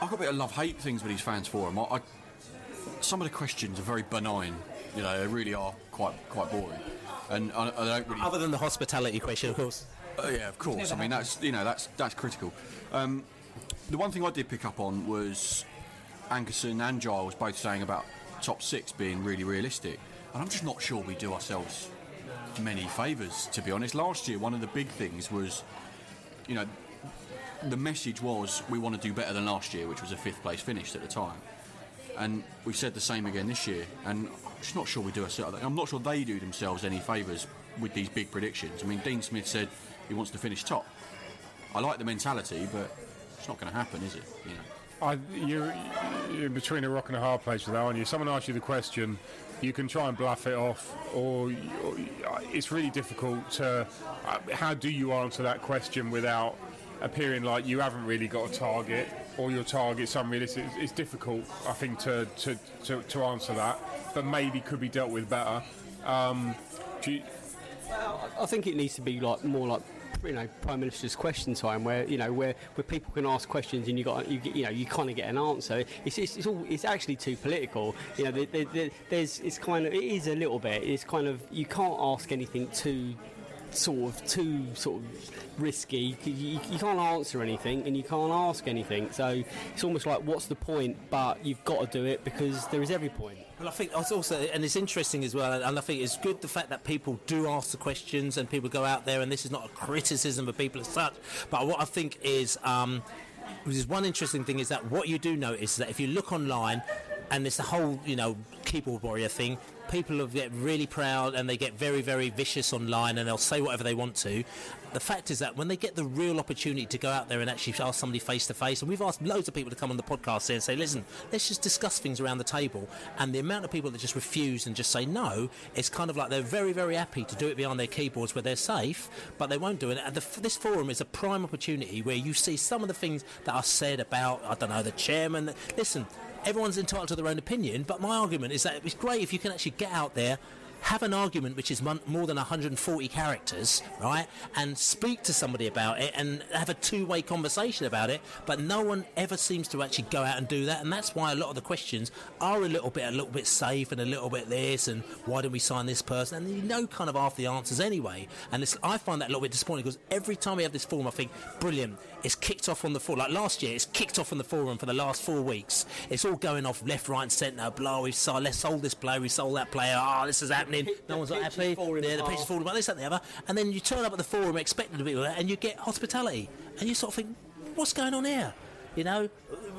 S4: I got a bit of love hate things with these fans forum. I, I, some of the questions are very benign. You know, they really are quite quite boring, and I, I don't really.
S1: Other than the hospitality question, of course.
S4: Uh, yeah, of course. I mean, that's you know that's that's critical. Um, the one thing I did pick up on was Ankersen and Giles both saying about top six being really realistic, and I'm just not sure we do ourselves many favours, to be honest. Last year, one of the big things was, you know, the message was we want to do better than last year, which was a fifth place finish at the time. And we said the same again this year, and I'm just not sure we do ourselves. I'm not sure they do themselves any favours with these big predictions. I mean, Dean Smith said he wants to finish top. I like the mentality, but it's not going to happen, is it? You know.
S5: I, you're, you're, between a rock and a hard place with that, aren't you? Someone asked you the question, you can try and bluff it off, or, or it's really difficult to. Uh, how do you answer that question without appearing like you haven't really got a target, or your target's unrealistic? It's, it's difficult, I think, to, to, to, to, answer that, but maybe could be dealt with better. Um,
S2: you, well, I think it needs to be like more like you know prime minister's question time where you know where, where people can ask questions and you got you you know you kind of get an answer. It's, it's, it's all it's actually too political. You know, there, there, there's it's kind of it is a little bit. It's kind of you can't ask anything too sort of too sort of risky. You, you, can't answer anything and you can't ask anything. So it's almost like what's the point? But you've got to do it because there is every point.
S1: Well, I think it's also, and it's interesting as well, and I think it's good the fact that people do ask the questions and people go out there, and this is not a criticism of people as such, but what I think is, um, is one interesting thing is that what you do notice is that if you look online, and it's the whole, you know, keyboard warrior thing, people get really proud and they get very, very vicious online and they'll say whatever they want to. The fact is that when they get the real opportunity to go out there and actually ask somebody face to face, and we've asked loads of people to come on the podcast here and say, listen, let's just discuss things around the table. And the amount of people that just refuse and just say no, it's kind of like they're very, very happy to do it behind their keyboards where they're safe, but they won't do it. And the, this forum is a prime opportunity where you see some of the things that are said about, I don't know, the chairman. Listen, everyone's entitled to their own opinion, but my argument is that it's great if you can actually get out there have an argument which is more than 140 characters, right, and speak to somebody about it and have a two-way conversation about it. But no one ever seems to actually go out and do that, and that's why a lot of the questions are a little bit, a little bit safe and a little bit this, and why didn't we sign this person? And you know, kind of half the answers anyway. And I find that a little bit disappointing because every time we have this forum, I think brilliant. It's kicked off on the forum. Like last year, it's kicked off on the forum for the last four weeks. It's all going off left, right, and centre. Blah, we've sold, let's sold this player, we sold that player. Oh, this is happening happening. no one's not
S2: pitch
S1: happy.
S2: falling
S1: Yeah, the pitch is falling apart. This, that, and the other. And then you turn up at the forum expecting to be with that, and you get hospitality, and you sort of think, what's going on here? You know,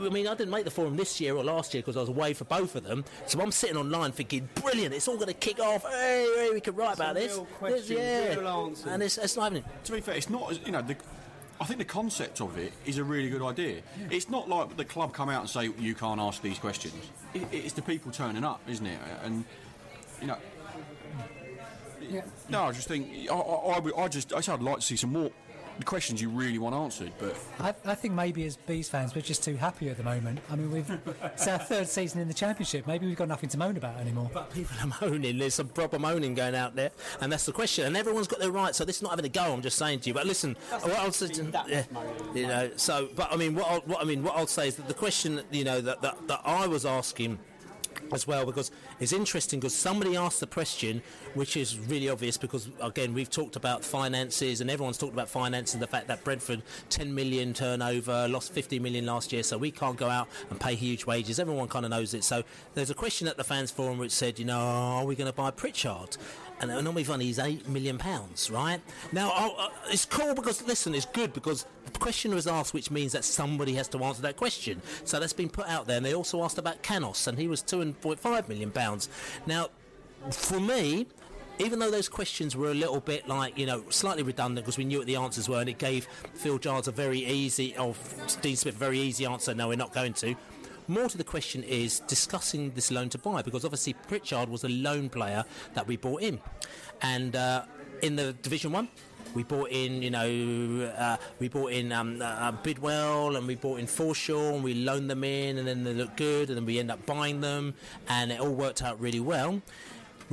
S1: I mean, I didn't make the forum this year or last year because I was away for both of them. So I'm sitting online thinking, brilliant, it's all going to kick off. Hey, hey, we can write about this.
S2: real question,
S1: yeah,
S2: real
S1: and it's, it's not happening.
S4: To be fair, it's not you know. The, I think the concept of it is a really good idea. It's not like the club come out and say you can't ask these questions. It, it's the people turning up, isn't it? And you know. No, I just think I, I, I, would- just I just I'd like to see some more the questions you really want answered. But
S3: I, I think maybe as Bees fans, we're just too happy at the moment. I mean, we've it's our third season in the championship. Maybe we've got nothing to moan about anymore.
S1: But people are moaning. There's some proper moaning going out there, and that's the question. And everyone's got their right. So this is not having a go. I'm just saying to you. But listen, what I'll say,
S2: that
S1: yeah, you know. So, but I mean, what, I'll, what I mean, what I'll say is that the question, you know, that that, that I was asking as well because it's interesting because somebody asked the question which is really obvious because again we've talked about finances and everyone's talked about finance and the fact that Brentford 10 million turnover lost 50 million last year so we can't go out and pay huge wages. Everyone kind of knows it. So there's a question at the fans forum which said you know are we going to buy Pritchard and uh, normally funny he's eight million pounds, right? Now uh, it's cool because listen, it's good because the question was asked, which means that somebody has to answer that question. So that's been put out there. And they also asked about Canos, and he was two and point five million pounds. Now, for me. Even though those questions were a little bit like, you know, slightly redundant because we knew what the answers were and it gave Phil Giles a very easy, or Dean Smith a very easy answer, no, we're not going to. More to the question is discussing this loan to buy because obviously Pritchard was a loan player that we bought in, and uh, in the Division One. We bought in, you know, uh, we bought in um, uh, Bidwell and we bought in Forshaw and we loaned them in and then they looked good and then we end up buying them and it all worked out really well.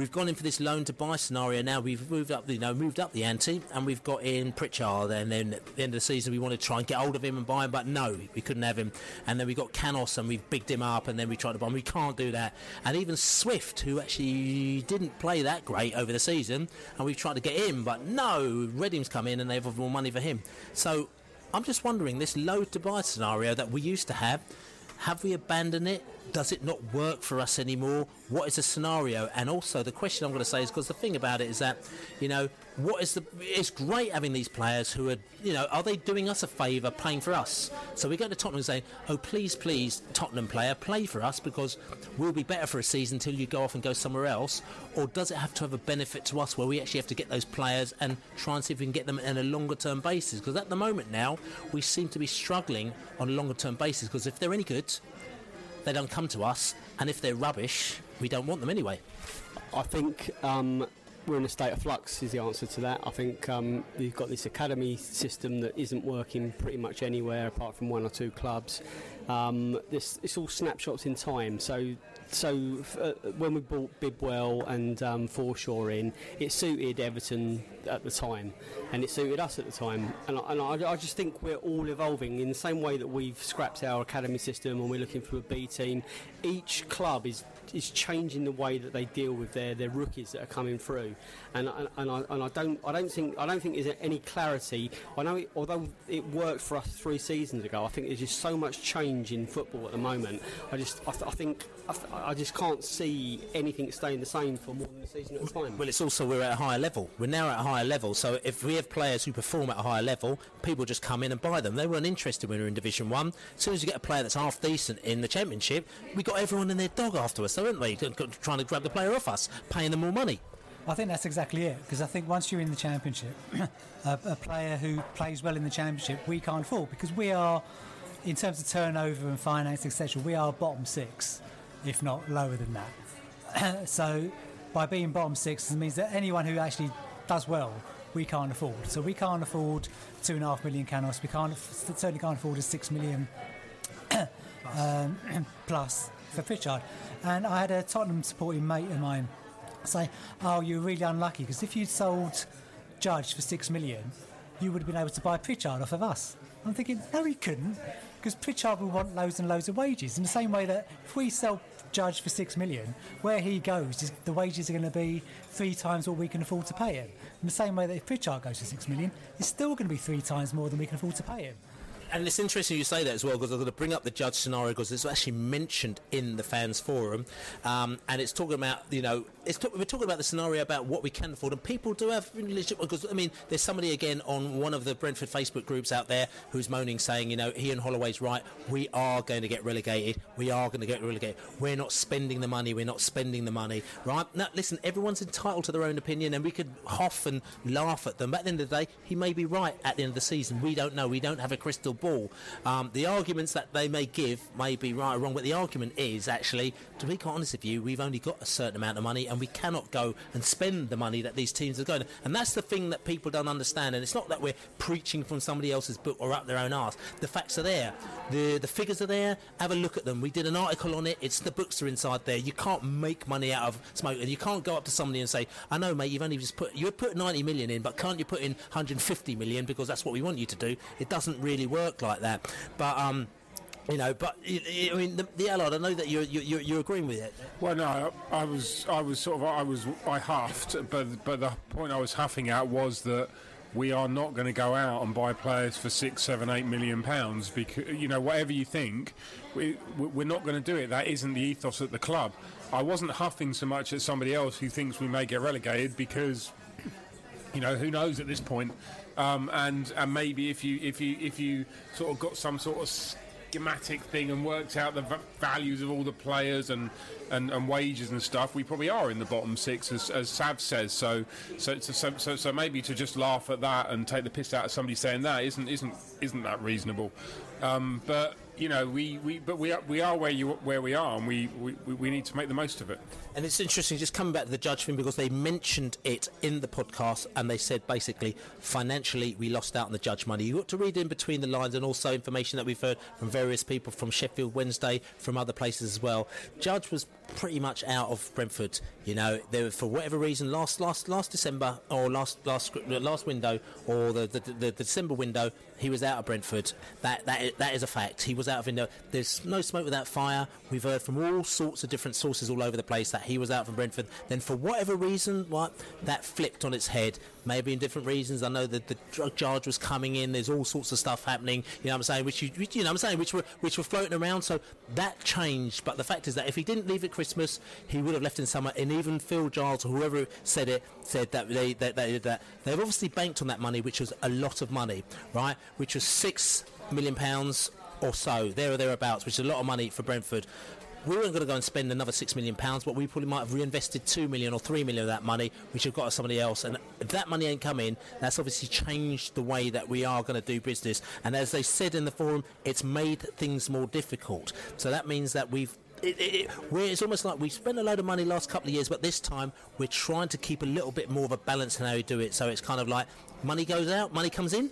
S1: We've gone in for this loan to buy scenario now. We've moved up, you know, moved up the ante, and we've got in Pritchard. And then at the end of the season, we wanted to try and get hold of him and buy him, but no, we couldn't have him. And then we got Canos, and we've bigged him up, and then we tried to buy him. We can't do that. And even Swift, who actually didn't play that great over the season, and we've tried to get him, but no, Reading's come in and they've offered more money for him. So I'm just wondering, this load to buy scenario that we used to have. Have we abandoned it? Does it not work for us anymore? What is the scenario? And also, the question I'm going to say is because the thing about it is that, you know, what is the? It's great having these players who are, you know, are they doing us a favour playing for us? So we go to Tottenham and say, oh, please, please, Tottenham player, play for us because we'll be better for a season until you go off and go somewhere else. Or does it have to have a benefit to us where we actually have to get those players and try and see if we can get them on a longer term basis? Because at the moment now, we seem to be struggling on a longer term basis because if they're any good, they don't come to us, and if they're rubbish, we don't want them anyway.
S2: I think um, we're in a state of flux is the answer to that. I think um, we've got this academy system that isn't working pretty much anywhere apart from one or two clubs. Um, this it's all snapshots in time. So so uh, when we bought Bidwell and um, Forshaw in, it suited Everton at the time, and it suited us at the time. And, and I, I just think we're all evolving in the same way that we've scrapped our academy system and we're looking for a B team. Each club is is changing the way that they deal with their, their rookies that are coming through, and and, and, I, and I don't I don't think I don't think there's any clarity. I know it, although it worked for us three seasons ago, I think there's just so much change in football at the moment. I just I, I think I, I just can't see anything staying the same for more than a season at a time.
S1: Well, it's also we're at a higher level. We're now at a higher level. So if we have players who perform at a higher level, people just come in and buy them. They weren't interested when we were in Division One. As soon as you get a player that's half decent in the Championship, we got everyone and their dog after us, haven't we? Trying to grab the player off us, paying them more money.
S3: I think that's exactly it because I think once you're in the championship, a, a player who plays well in the championship, we can't fall because we are, in terms of turnover and finance, etc., we are bottom six, if not lower than that. so, by being bottom six, it means that anyone who actually does well, we can't afford. So we can't afford two and a half million canos. We can't certainly can't afford a six million um, plus for Pritchard. And I had a Tottenham supporting mate of mine say, "Oh, you're really unlucky because if you'd sold Judge for six million, you would have been able to buy Pritchard off of us." I'm thinking, no, he couldn't, because Pritchard will want loads and loads of wages. In the same way that if we sell Judge for six million, where he goes, is- the wages are going to be three times what we can afford to pay him. In the same way that if Pritchard goes for six million, it's still going to be three times more than we can afford to pay him.
S1: And it's interesting you say that as well because I'm going to bring up the judge scenario because it's actually mentioned in the fans forum, um, and it's talking about you know talk, we're talking about the scenario about what we can afford, and people do have legit because I mean there's somebody again on one of the Brentford Facebook groups out there who's moaning saying you know Ian Holloway's right, we are going to get relegated, we are going to get relegated, we're not spending the money, we're not spending the money, right? Now listen, everyone's entitled to their own opinion, and we could huff and laugh at them. But at the end of the day, he may be right at the end of the season. We don't know. We don't have a crystal ball. Um, the arguments that they may give may be right or wrong, but the argument is actually, to be quite honest with you, we've only got a certain amount of money and we cannot go and spend the money that these teams are going. And that's the thing that people don't understand. And it's not that we're preaching from somebody else's book or up their own arse. The facts are there. The the figures are there. Have a look at them. We did an article on it. It's the books are inside there. You can't make money out of smoke, and you can't go up to somebody and say, "I know, mate. You've only just put you put 90 million in, but can't you put in 150 million because that's what we want you to do?" It doesn't really work like that. But um, you know, but I mean, the, the Allard. I know that you're, you're you're agreeing with it.
S5: Well, no, I was I was sort of I was I huffed, but but the point I was huffing at was that we are not going to go out and buy players for six, seven, eight million pounds because you know whatever you think, we we're not going to do it. That isn't the ethos at the club. I wasn't huffing so much at somebody else who thinks we may get relegated because you know who knows at this point. Um, and and maybe if you if you if you sort of got some sort of schematic thing and worked out the v- values of all the players and, and, and wages and stuff, we probably are in the bottom six, as, as Sav says. So so, so so so maybe to just laugh at that and take the piss out of somebody saying that isn't isn't isn't that reasonable. Um, but you know, we, we but we are we are where you where we are, and we, we, we need to make the most of it.
S1: And it's interesting, just coming back to the judge thing, because they mentioned it in the podcast, and they said basically financially we lost out on the judge money. You've got to read in between the lines, and also information that we've heard from various people from Sheffield Wednesday, from other places as well. Judge was pretty much out of Brentford. You know, they were, for whatever reason last last last December or last last last window or the the, the, December window, he was out of Brentford. That that that is a fact. He was out of window. There's no smoke without fire. We've heard from all sorts of different sources all over the place that he was out from Brentford. Then for whatever reason, what that flipped on its head. Maybe in different reasons. I know that the drug charge was coming in. There's all sorts of stuff happening. You know what I'm saying? Which you, you know I'm saying? Which were which were floating around. So that changed. But the fact is that if he didn't leave at Christmas, he would have left in summer. And even Phil Giles or whoever said it said that they that they, that they've obviously banked on that money, which was a lot of money, right? Which was six million pounds or so, there or thereabouts, which is a lot of money for Brentford. We weren't going to go and spend another six million pounds, but we probably might have reinvested two million or three million of that money, which have got us somebody else. And if that money ain't come in, that's obviously changed the way that we are going to do business. And as they said in the forum, it's made things more difficult. So that means that we've it, it, it, it's almost like we spent a load of money last couple of years, but this time we're trying to keep a little bit more of a balance in how we do it. So it's kind of like money goes out, money comes in,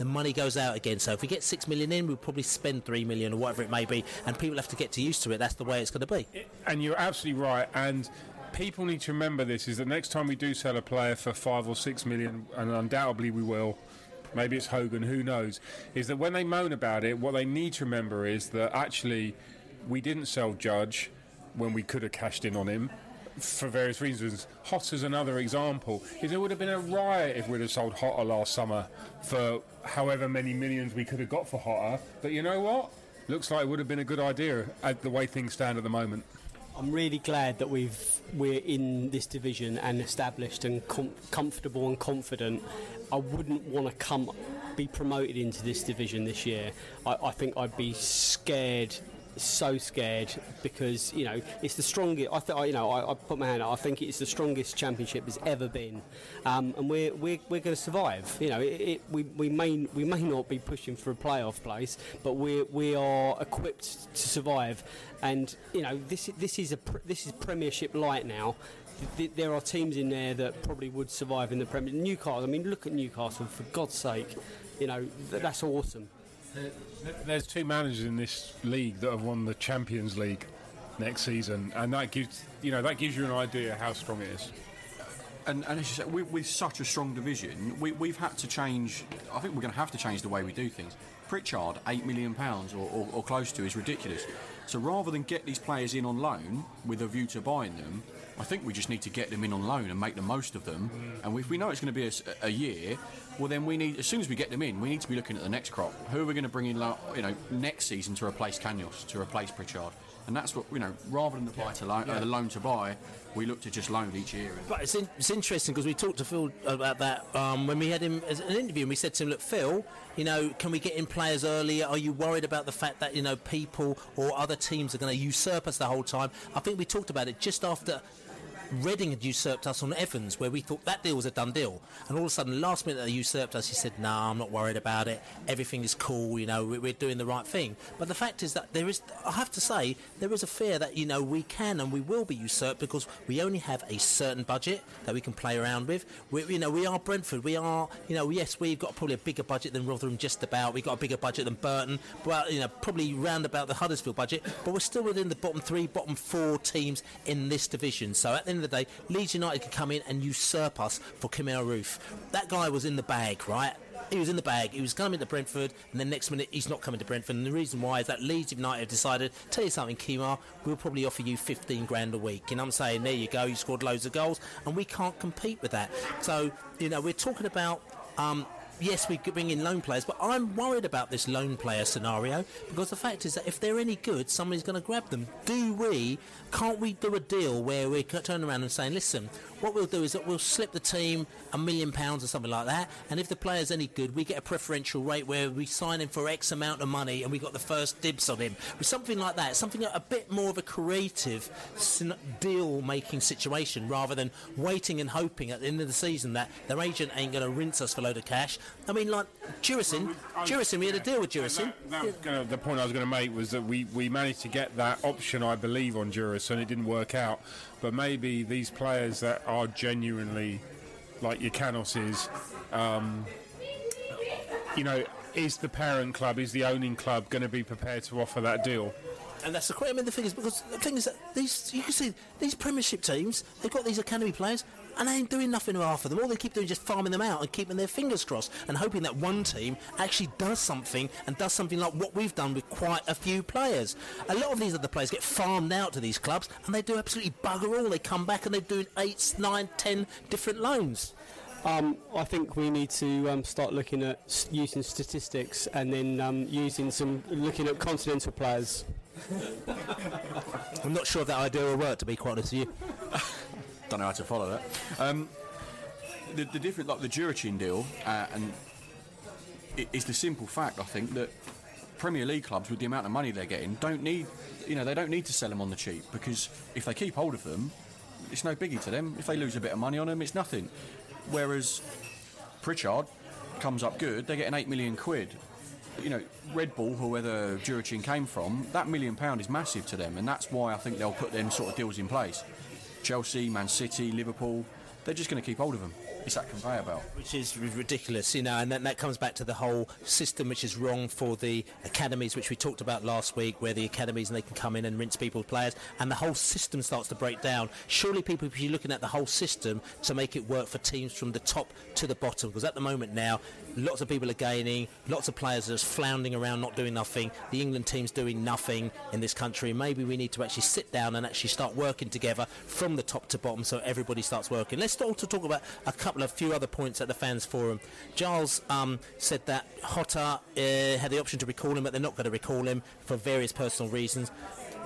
S1: the money goes out again. So if we get six million in, we'll probably spend three million or whatever it may be, and people have to get used to it. That's the way it's going to be.
S5: And you're absolutely right. And people need to remember this: is that next time we do sell a player for five or six million, and undoubtedly we will. Maybe it's Hogan, who knows? Is that when they moan about it, what they need to remember is that actually we didn't sell Judge when we could have cashed in on him for various reasons. Jota's another example. Is there would have been a riot if we'd have sold Jota last summer for however many millions we could have got for Hotter. But you know what? Looks like it would have been a good idea at the way things stand at the moment.
S2: I'm really glad that we've we're in this division and established and com- comfortable and confident. I wouldn't want to come be promoted into this division this year. I, I think I'd be scared so scared because you know it's the strongest. I thought you know I, I, put my hand up. I think it's the strongest championship has ever been, um, and we're we're, we're going to survive. You know, it, it, we we may we may not be pushing for a playoff place, but we we are equipped to survive. And you know this this is a this is Premiership light now. there are teams in there that probably would survive in the Premier. Newcastle. I mean, look at Newcastle for God's sake. You know that's awesome.
S5: There's two managers in this league that have won the Champions League next season, and that gives you know that gives you an idea how strong it is.
S4: And, and as you said, we, with such a strong division, we, we've had to change. I think we're going to have to change the way we do things. Pritchard, eight million pounds or, or, or, close to, is ridiculous. So rather than get these players in on loan with a view to buying them, I think we just need to get them in on loan and make the most of them. And if we know it's going to be a year, well then we need as soon as we get them in, we need to be looking at the next crop. Who are we going to bring in, you know, next season to replace Canos, to replace Pritchard? And that's what you know. Rather than the buy to loan, uh, the loan to buy, we look to just loan each year.
S1: But it's, in, it's interesting because we talked to Phil about that um, when we had him as an interview, and we said to him, "Look, Phil, you know, can we get in players earlier? Are you worried about the fact that you know people or other teams are going to usurp us the whole time?" I think we talked about it just after. Reading had usurped us on Evans, where we thought that deal was a done deal, and all of a sudden, last minute they usurped us. He said, "No, I'm not worried about it. Everything is cool. You know, we- we're doing the right thing." But the fact is that there is, I have to say, there is a fear that you know we can and we will be usurped because we only have a certain budget that we can play around with. We, you know, we are Brentford. We are, you know, yes, we've got probably a bigger budget than Rotherham, just about. We've got a bigger budget than Burton. Well, you know, probably round about the Huddersfield budget, but we're still within the bottom three, bottom four teams in this division. So at the end of the day, Leeds United could come in and usurp us for Kemar Roofe. That guy was in the bag, right? He was in the bag. He was coming to Brentford, and then next minute he's not coming to Brentford. And the reason why is that Leeds United have decided, tell you something, Kemar, we'll probably offer you 15 grand a week. Know I'm saying? There you go. You scored loads of goals, and we can't compete with that. So you know we're talking about. Um, Yes, we could bring in loan players, but I'm worried about this loan player scenario because the fact is that if they're any good, somebody's going to grab them. Do we? Can't we do a deal where we turn around and say, listen, what we'll do is that we'll slip the team a million pounds or something like that, and if the player's any good, we get a preferential rate where we sign him for X amount of money and we got the first dibs on him. Something like that, something a bit more of a creative deal-making situation rather than waiting and hoping at the end of the season that their agent ain't going to rinse us for a load of cash. I mean, like Djuricin, Djuricin, we had a deal with Djuricin.
S5: That gonna, the point I was going to make was that we, we managed to get that option, I believe, on Juris, and it didn't work out. But maybe these players that are genuinely like your Canos is, um, you know, is the parent club, is the owning club going to be prepared to offer that deal?
S1: And that's the question. I mean, the thing is, because the thing is that these, you can see these Premiership teams, they've got these academy players, and they ain't doing nothing with half of them. All they keep doing is just farming them out and keeping their fingers crossed and hoping that one team actually does something and does something like what we've done with quite a few players. A lot of these other players get farmed out to these clubs, and they do absolutely bugger all. They come back and they're doing eight, nine, ten different loans.
S2: Um, I think we need to um, start looking at using statistics and then um, using some looking at continental players.
S1: I'm not sure if that idea will work, to be quite honest with you.
S4: Don't know how to follow that. Um, the, the different, like the Djuricin deal, uh, and it is the simple fact I think that Premier League clubs, with the amount of money they're getting, don't need, you know, they don't need to sell them on the cheap because if they keep hold of them, it's no biggie to them. If they lose a bit of money on them, it's nothing. Whereas Pritchard comes up good, they're getting eight million quid. You know, Red Bull, or whether Djuricin came from, that million pound is massive to them, and that's why I think they'll put them sort of deals in place. Chelsea, Man City, Liverpool, they're just going to keep hold of them. It's that conveyor belt.
S1: which is ridiculous, you know, and that, that comes back to the whole system which is wrong for the academies, which we talked about last week, where the academies and they can come in and rinse people's players, and the whole system starts to break down. Surely, people should be looking at the whole system to make it work for teams from the top to the bottom, because at the moment now, lots of people are gaining, lots of players are just floundering around, not doing nothing. The England team's doing nothing in this country. Maybe we need to actually sit down and actually start working together from the top to bottom, so everybody starts working. Let's also talk about a couple of few other points at the fans forum. Giles um, said that Jota uh, had the option to recall him, but they're not going to recall him for various personal reasons.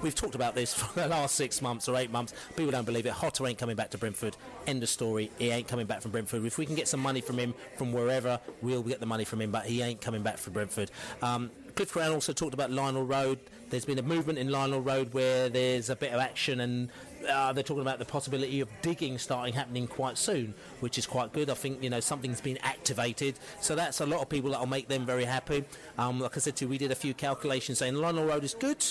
S1: We've talked about this for the last six months or eight months. People don't believe it. Jota ain't coming back to Brentford. End of story. He ain't coming back from Brentford. If we can get some money from him from wherever, we'll get the money from him, but he ain't coming back from Brentford. Um, Cliff Crown also talked about Lionel Road. There's been a movement in Lionel Road where there's a bit of action and uh, they're talking about the possibility of digging starting happening quite soon, which is quite good. I think you know something's been activated, so that's a lot of people that'll make them very happy. Um, like I said to you, we did a few calculations saying Lionel Road is good.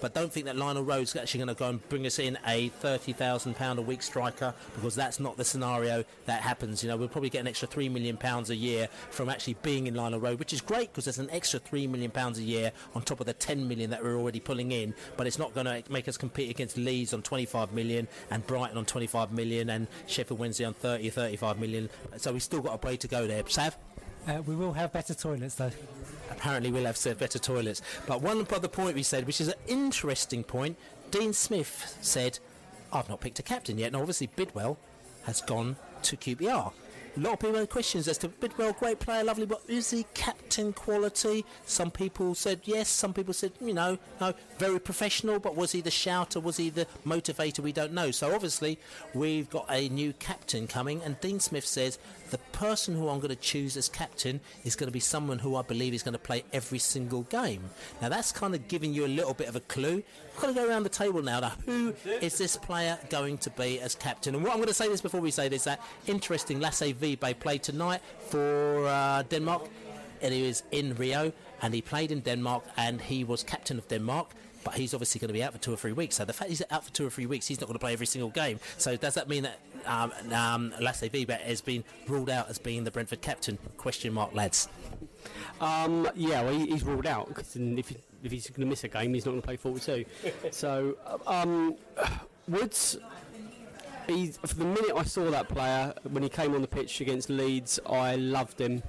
S1: But don't think that Lionel Road's actually going to go and bring us in a £30,000 a week striker because that's not the scenario that happens. You know, we'll probably get an extra £3 million a year from actually being in Lionel Road, which is great because there's an extra £3 million a year on top of the £10 million that we're already pulling in. But it's not going to make us compete against Leeds on 25 million and Brighton on 25 million and Sheffield Wednesday on 30 or 35 million. So we've still got a way to go there. Sav?
S3: Uh, we will have better toilets though.
S1: Apparently, we'll have better toilets. But one other point we said, which is an interesting point, Dean Smith said, I've not picked a captain yet. And obviously, Bidwell has gone to QPR. A lot of people had questions as to Bidwell, great player, lovely, but is he captain quality? Some people said yes, some people said, you know, no, very professional, but was he the shouter? Was he the motivator? We don't know. So obviously, we've got a new captain coming, and Dean Smith says the person who I'm going to choose as captain is going to be someone who I believe is going to play every single game. Now, that's kind of giving you a little bit of a clue. I've got to go around the table now. Now, who is this player going to be as captain? And what I'm going to say this before we say this, that interesting Lasse Vibe played tonight for uh, Denmark. And he was in Rio, and he played in Denmark, and he was captain of Denmark but he's obviously going to be out for two or three weeks. So the fact he's out for two or three weeks, he's not going to play every single game. So does that mean that um, um, Lasse Vibe has been ruled out as being the Brentford captain? Question mark, lads.
S2: Um, yeah, well, he's ruled out because if, he, if he's going to miss a game, he's not going to play 42. so, um, Woods, he's, for the minute I saw that player, when he came on the pitch against Leeds, I loved him.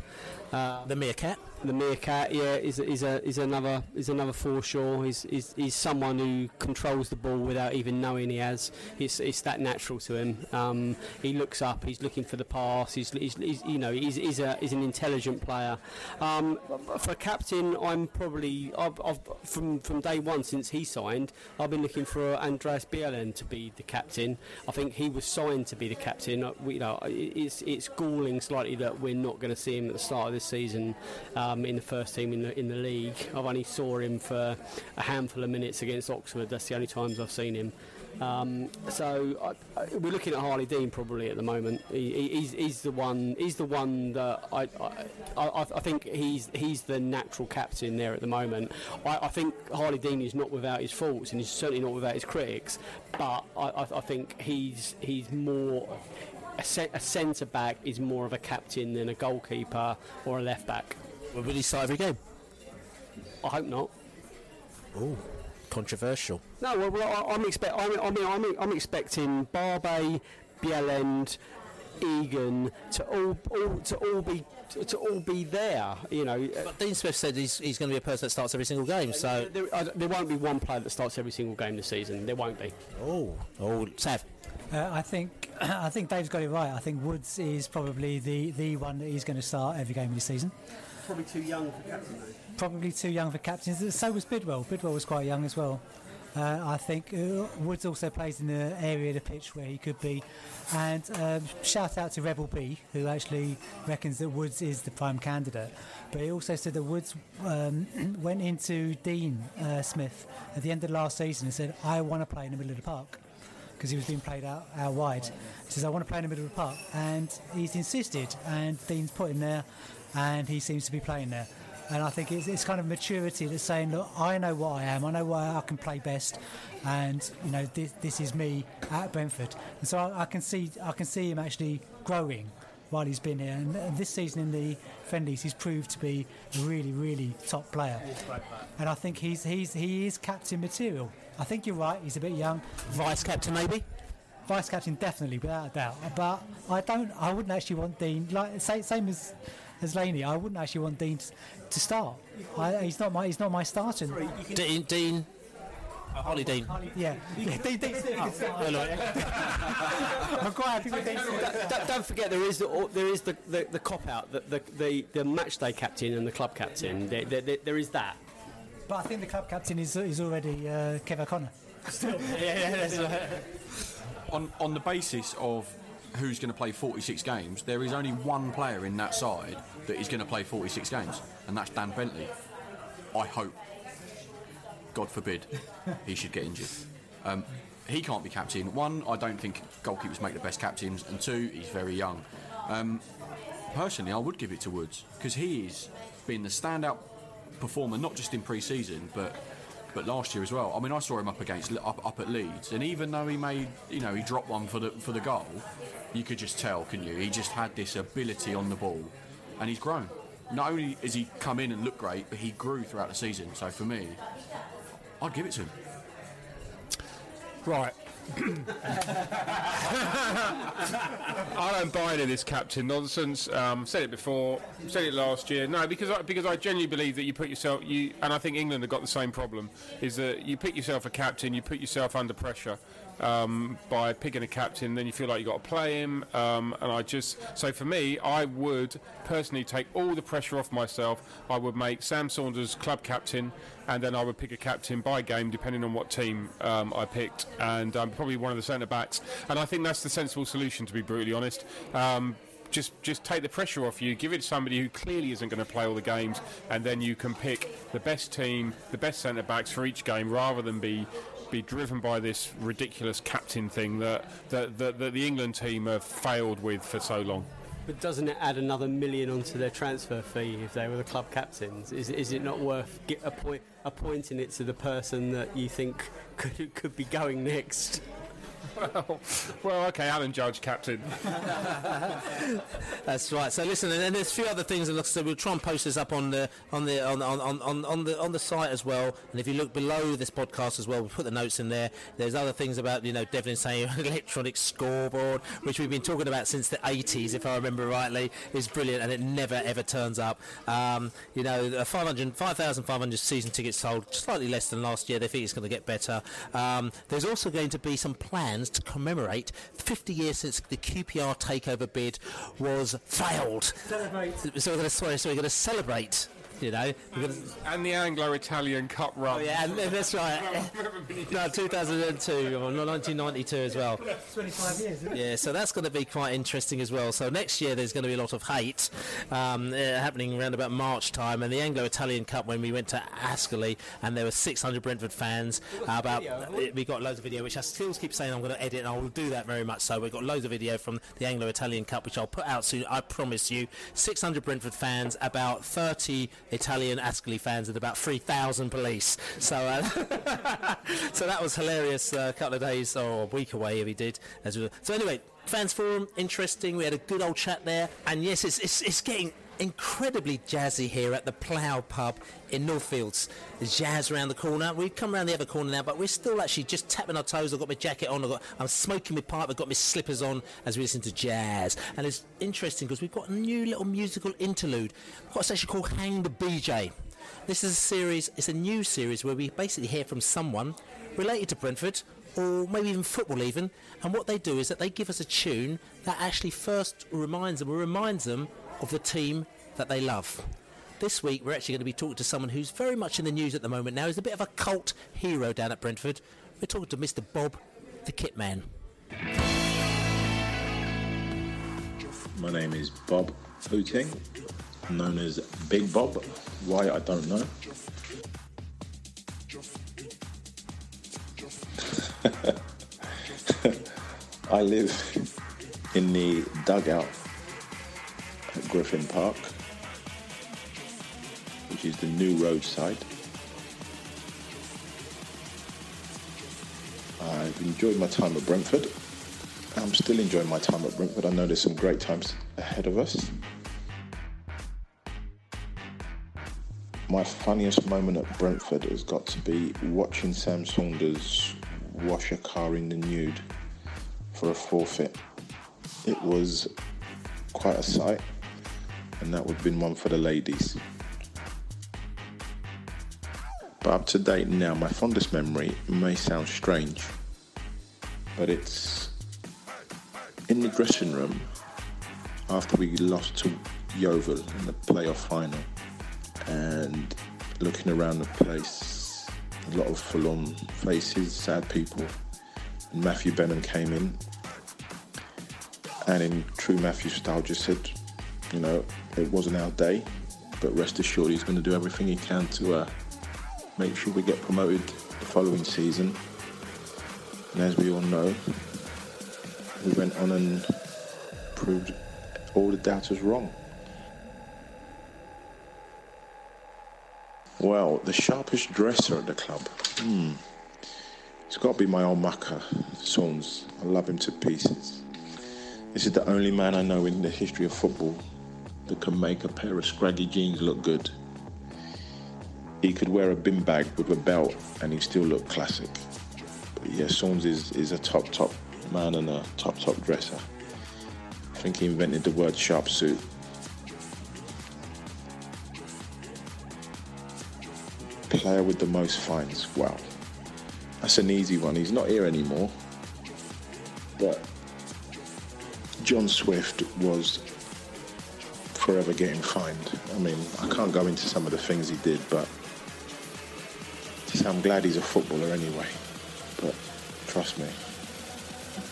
S2: Uh,
S1: the meerkat.
S2: The meerkat, yeah, is is a is another is another Forshaw. He's, he's he's someone who controls the ball without even knowing he has. It's it's that natural to him. Um, he looks up. He's looking for the pass. He's, he's, he's you know he's, he's a he's an intelligent player. Um, for captain, I'm probably I've, I've, from from day one since he signed, I've been looking for Andreas Bjelland to be the captain. I think he was signed to be the captain. Uh, you know, it's it's galling slightly that we're not going to see him at the start of this season. Um, um, in the first team in the in the league. I've only saw him for a handful of minutes against Oxford. That's the only times I've seen him. Um, so I, I, we're looking at Harley Dean probably at the moment. He, he's, he's, the one. He's the one that I, I, I, think he's he's the natural captain there at the moment. I, think Harley Dean is not without his faults and he's certainly not without his critics. But I, think he's he's more. A, a centre back is more of a captain than a goalkeeper or a left back.
S1: Will he start every game?
S2: I hope not.
S1: Oh, controversial.
S2: No, well, well I, am expect. I mean, I mean, I'm, I'm expecting Barbet, Bjelland, Egan to all, all to all be to, to, all be there. You know.
S1: But Dean Smith said he's, he's going to be a person that starts every single game. So
S2: there, there, there, won't be one player that starts every single game this season. There won't be.
S1: Oh, oh, Sav.
S3: Uh, I think I think Dave's got it right. I think Woods is probably the, the one that he's going to start every game of the season
S2: probably too young for captain, though.
S3: Probably too young for captain. So was Bidwell. Bidwell was quite young as well. Uh, I think uh, Woods also plays in the area of the pitch where he could be. And um, shout out to Rebel B, who actually reckons that Woods is the prime candidate. But he also said that Woods um, went into Dean uh, Smith at the end of last season and said, I want to play in the middle of the park because he was being played out, out wide. He says, I want to play in the middle of the park. And he's insisted, and Dean's put him there and he seems to be playing there. And I think it's, it's kind of maturity that's saying, look, I know what I am, I know where I can play best, and you know this, this is me at Brentford. And so I, I, can see I can see him actually growing while he's been here. And, and this season in the friendlies, he's proved to be a really really top player. And I think he's he's he is captain material. I think you're right. He's a bit young.
S1: Vice captain maybe
S3: vice captain definitely without a doubt but I don't I wouldn't actually want Dean like same as as Laney. I wouldn't actually want Dean to start. I, he's not my he's not my starter.
S1: Dean, Dean uh, Harlee Dean.
S3: Yeah. yeah. Dean, Dean, I'm quite happy with Dean.
S2: Don't, don't forget there is the there is the, the, the cop out the, the the the match day captain and the club captain. There, there, there is that.
S3: But I think the club captain is is already uh, Kev O'Connor.
S4: Still. yeah, yeah, on on the basis of who's going to play 46 games, there is only one player in that side that is going to play 46 games, and that's Dan Bentley. I hope, God forbid, he should get injured. Um, he can't be captain. One, I don't think goalkeepers make the best captains, and two, he's very young. Um, personally, I would give it to Woods because he's been the standout performer, not just in pre-season, but but last year as well. I mean, I saw him up against up, up at Leeds, and even though he made, you know, he dropped one for the for the goal, you could just tell, can you? He just had this ability on the ball, and he's grown. Not only has he come in and looked great, but he grew throughout the season. So for me, I'd give it to him.
S5: Right, I don't buy any of this captain nonsense. Um, said it before, said it last year. No, because I, because I genuinely believe that you put yourself you and I think England have got the same problem. Is that you pick yourself a captain, you put yourself under pressure. Um, by picking a captain, then you feel like you've got to play him. Um, and I just, so for me, I would personally take all the pressure off myself. I would make Sam Saunders club captain, and then I would pick a captain by game, depending on what team um, I picked, and um, probably one of the centre backs. And I think that's the sensible solution, to be brutally honest. Um, just just take the pressure off you, give it to somebody who clearly isn't going to play all the games, and then you can pick the best team, the best centre backs for each game, rather than be be driven by this ridiculous captain thing that, that, that, that the England team have failed with for so long.
S2: But doesn't it add another million onto their transfer fee if they were the club captains? Is, is it not worth appointing it to the person that you think could, could be going next?
S5: Well, well, okay, Alan Judge, captain.
S1: That's right. So listen, and there's a few other things, and said, we'll try and post this up on the on the on, on, on, on the on the site as well. And if you look below this podcast as well, we'll put the notes in there. There's other things about you know Devlin saying electronic scoreboard, which we've been talking about since the 80s, if I remember rightly, is brilliant, and it never ever turns up. Um, you know, 500 5,500 season tickets sold, slightly less than last year. They think it's going to get better. Um, there's also going to be some plans to commemorate 50 years since the QPR takeover bid was failed.
S3: Celebrate.
S1: So we're going to sorry, so we're going to celebrate. You know, we're
S5: and the Anglo-Italian Cup run.
S1: oh yeah, and that's right. no, 2002 or 1992 as well.
S3: 25 years.
S1: Yeah, so that's going to be quite interesting as well. So next year there's going to be a lot of hate um, uh, happening around about March time, and the Anglo-Italian Cup when we went to Ascoli, and there were 600 Brentford fans. Uh, about we got loads of video, which I still keep saying I'm going to edit, and I will do that very much. So we've got loads of video from the Anglo-Italian Cup, which I'll put out soon. I promise you. 600 Brentford fans, about 30 Italian Ascoli fans, and about 3,000 police. So uh, so that was hilarious. uh, A couple of days or a week away if he did. As we, so anyway, fans forum, interesting. We had a good old chat there, and yes, it's it's, it's getting incredibly jazzy here at the Plough Pub in Northfields. Jazz around the corner. We've come around the other corner now, but we're still actually just tapping our toes. I've got my jacket on. I've got, I'm smoking my pipe. I've got my slippers on as we listen to jazz. And it's interesting because we've got a new little musical interlude. We've got a section called Hang the BeeJay. This is a series, it's a new series where we basically hear from someone related to Brentford or maybe even football even and what they do is that they give us a tune that actually first reminds them or reminds them of the team that they love. This week we're actually going to be talking to someone who's very much in the news at the moment now. He's a bit of a cult hero down at Brentford. We're talking to Mr. Bob, the Kit Man.
S6: My name is Bob Oteng, known as Big Bob. Why, I don't know. I live in the dugout at Griffin Park, which is the new roadside. I've enjoyed my time at Brentford. I'm still enjoying my time at Brentford. I know there's some great times ahead of us. My funniest moment at Brentford has got to be watching Sam Saunders wash a car in the nude for a forfeit. It was quite a sight, and that would have been one for the ladies. But up to date now, my fondest memory may sound strange, but it's in the dressing room after we lost to Yeovil in the playoff final and looking around the place, a lot of full-on faces, sad people. And Matthew Benham came in and in true Matthew style just said, you know, it wasn't our day, but rest assured he's going to do everything he can to uh, make sure we get promoted the following season. And as we all know, we went on and proved all the doubters wrong. Well, the sharpest dresser at the club. Hmm. It's got to be my old mucker, Saunds. I love him to pieces. This is the only man I know in the history of football that can make a pair of scraggy jeans look good. He could wear a bin bag with a belt and he still look classic. yeah, Saunds is, is a top, top man and a top, top dresser. I think he invented the word sharp suit. Player with the most fines. Wow. That's an easy one. He's not here anymore. But John Swift was forever getting fined. I mean, I can't go into some of the things he did, but I'm glad he's a footballer anyway. But trust me,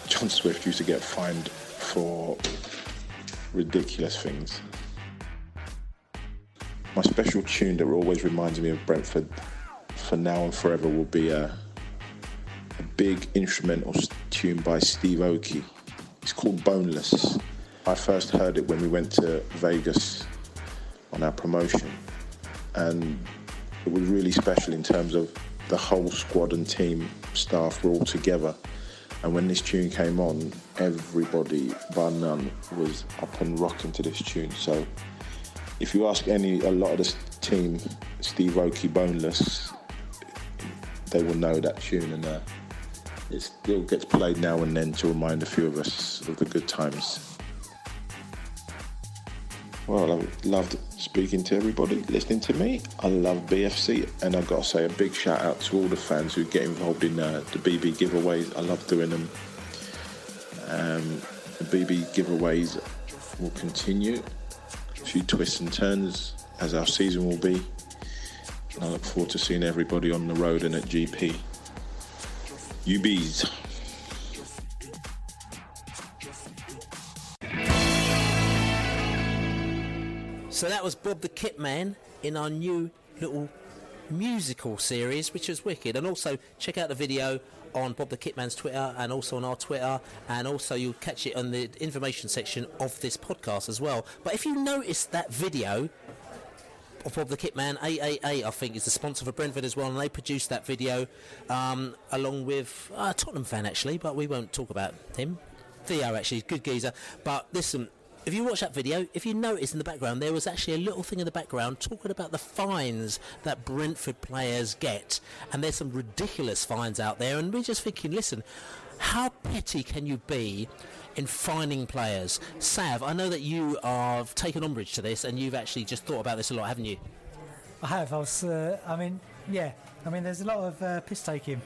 S6: John Swift used to get fined for ridiculous things. My special tune that always reminds me of Brentford for now and forever will be a, a big instrumental tune by Steve Aoki. It's called Boneless. I first heard it when we went to Vegas on our promotion, and it was really special in terms of the whole squad and team staff were all together. And when this tune came on, everybody, bar none, was up and rocking to this tune. So if you ask any, a lot of this team, Steve Aoki, Boneless, they will know that tune, and uh, it still gets played now and then to remind a few of us of the good times. Well, I loved speaking to everybody, listening to me. I love BFC, and I've got to say a big shout out to all the fans who get involved in uh, the BB giveaways. I love doing them. Um, the BB giveaways will continue. A few twists and turns as our season will be. And I look forward to seeing everybody on the road and at GP. UBs.
S1: So that was Bob the Kit Man in our new little musical series, which was wicked. And also check out the video on Bob the Kitman's Twitter and also on our Twitter, and also you'll catch it on the information section of this podcast as well. But if you notice that video of Bob the Kitman, AAA, I think, is the sponsor for Brentford as well, and they produced that video um, along with a Tottenham fan actually, but we won't talk about him. Theo actually, good geezer. But listen, if you watch that video, if you notice in the background, there was actually a little thing in the background talking about the fines that Brentford players get, and there's some ridiculous fines out there, and we're just thinking, listen, how petty can you be? In fining players, Sav, I know that you have taken umbrage to this, and you've actually just thought about this a lot, haven't you?
S3: I have. I was. Uh, I mean, yeah. I mean, there's a lot of uh, piss taking,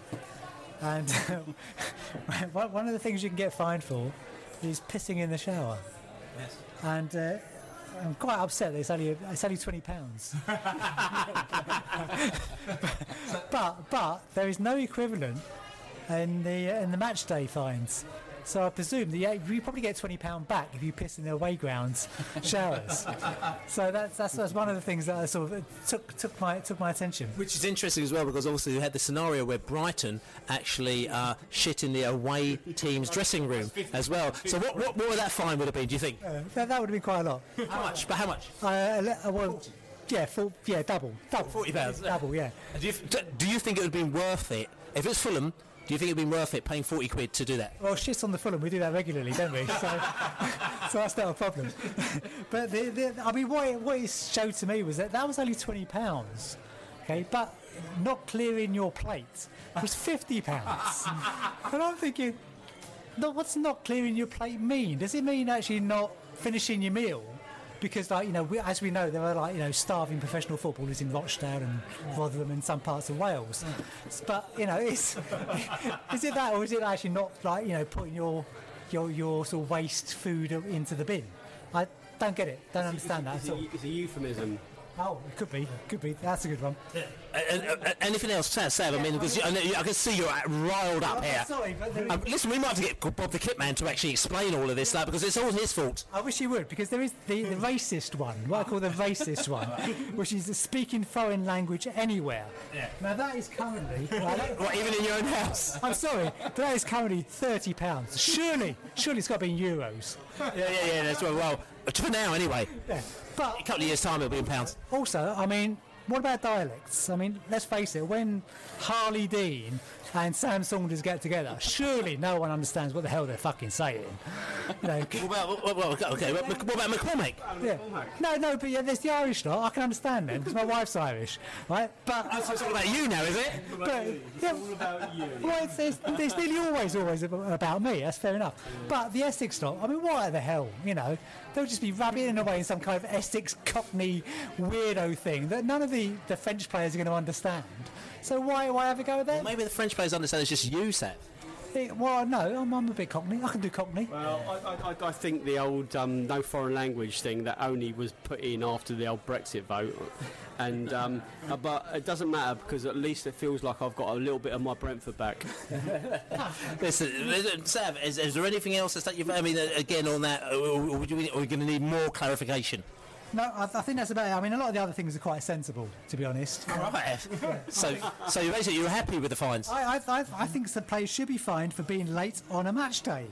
S3: and one of the things you can get fined for is pissing in the shower.
S1: Yes.
S3: And uh, I'm quite upset that it's only it's only twenty pounds. but but there is no equivalent in the in the match day fines. So I presume the you probably get twenty pound back if you piss in the away grounds showers. so that's, that's that's one of the things that I sort of took took my took my attention.
S1: Which is interesting as well because obviously you had the scenario where Brighton actually uh, shit in the away team's dressing room as well. So what, what more of that fine would have been, do you think?
S3: Uh, that, that would have been quite a lot.
S1: How much? But how much?
S3: Uh, le- uh, well, yeah, full, yeah, double, double,
S1: Forty pounds.
S3: double, yeah.
S1: Do you, do you think it would have been worth it if it's Fulham? Do you think it would be worth it paying forty quid to do that?
S3: Well, shit on the Fulham, we do that regularly, don't we? So, so that's not a problem. but the, the, I mean, what it, what it showed to me was that that was only twenty pounds, okay, but not clearing your plate was fifty pounds. and I'm thinking, no, what's not clearing your plate mean? Does it mean actually not finishing your meal? Because, like you know, we, as we know, there are like you know starving professional footballers in Rochdale and Rotherham and some parts of Wales. But you know, is is it that, or is it actually not like you know putting your your your sort of waste food into the bin? I don't get it. Don't understand that.
S2: It's
S3: at
S2: a,
S3: all.
S2: it's a euphemism.
S3: Oh, it could be, could be. That's a good one.
S1: Uh, uh, uh, anything else, Sam? Sam I mean, because I, I can see you're uh, riled up here.
S3: sorry, but is-
S1: Um, listen, we might have to get Bob the Kitman to actually explain all of this, like, because it's all his fault.
S3: I wish he would, because there is the, the racist one, what I call the racist one, which is speaking foreign language anywhere.
S1: Yeah.
S3: Now that is currently. that-
S1: What, even in your own house?
S3: I'm sorry, but that is currently thirty pounds. Surely, surely it's got to be in euros.
S1: Yeah, yeah, yeah. That's well. Well, for now, anyway.
S3: Yeah. But
S1: A couple of years' time, it'll be in pounds.
S3: also, I mean, what about dialects? I mean, let's face it, when Harlee Dean and Sam Saunders get together, surely no one understands what the hell they're fucking saying. You know,
S1: What about, what, what, okay, what, what about McCormack?
S3: yeah. No, no, but yeah, there's the Irish lot. I can understand them because my wife's Irish, right? But
S1: It's all about you now, is it?
S3: but yeah, well, it's, it's, it's nearly always always about me. That's fair enough. But the Essex lot, I mean, why the hell? You know, they'll just be rubbing away in some kind of Essex Cockney weirdo thing that none of the, the French players are going to understand. So why why have a go at there?
S1: Maybe the French players understand it's just you, Seth.
S3: Eh, Well, no, I'm, I'm a bit Cockney. I can do Cockney.
S2: Well, I, I, I think the old um, no foreign language thing that only was put in after the old Brexit vote, and um, uh, but it doesn't matter because at least it feels like I've got a little bit of my Brentford back.
S1: Listen, listen, Sav, is, is there anything else that you've? I mean, uh, again on that, uh, are we going to need more clarification?
S3: No, I, I think that's about it. I mean, a lot of the other things are quite sensible, to be honest.
S1: Right. so, so basically, you're happy with the fines?
S3: I, I, I, I think the players should be fined for being late on a match day.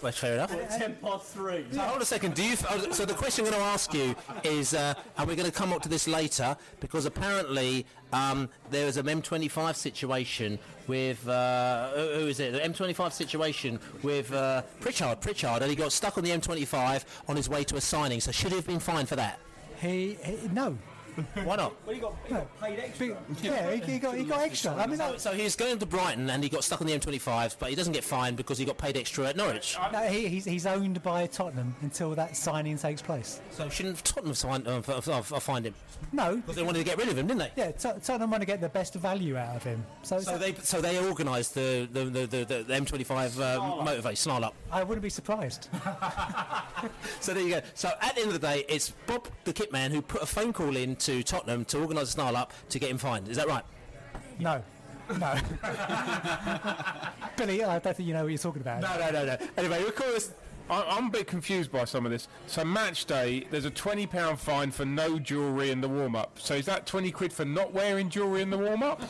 S1: Well, fair enough.
S2: Ten past three.
S1: So hold a second. Do you? oh, So the question I'm going to ask you is, uh, and we're going to come up to this later because apparently um, there was an M25 situation with uh, who who is it? The M25 situation with uh, Pritchard. Pritchard, and he got stuck on the M25 on his way to a signing. So should he have been fined for that?
S3: He, he no.
S1: Why not?
S2: Well, he got, he got paid extra.
S3: Yeah, he, he got he got extra. I mean,
S1: So,
S3: that,
S1: so he was going to Brighton and he got stuck on the M25, but he doesn't get fined because he got paid extra at Norwich.
S3: no, he, he's he's owned by Tottenham until that signing takes place.
S1: So shouldn't Tottenham sign, uh, f- f- f- find him?
S3: No,
S1: Because they wanted to get rid of him, didn't they?
S3: yeah, Tot- Tottenham want to get the best value out of him. So,
S1: So they so they organised the the, the, the, the M25 uh, motivate snarl up.
S3: I wouldn't be surprised.
S1: So there you go. So at the end of the day, it's Bob the kit man who put a phone call in to Tottenham to organise a snarl up to get him fined. Is that right?
S3: No, no. Billy, I don't think you know what you're talking about.
S5: No, no, no, no. Anyway, of course, I, I'm a bit confused by some of this. So match day, there's a twenty pound fine for no jewellery in the warm up. So is that twenty quid for not wearing jewellery in the warm up,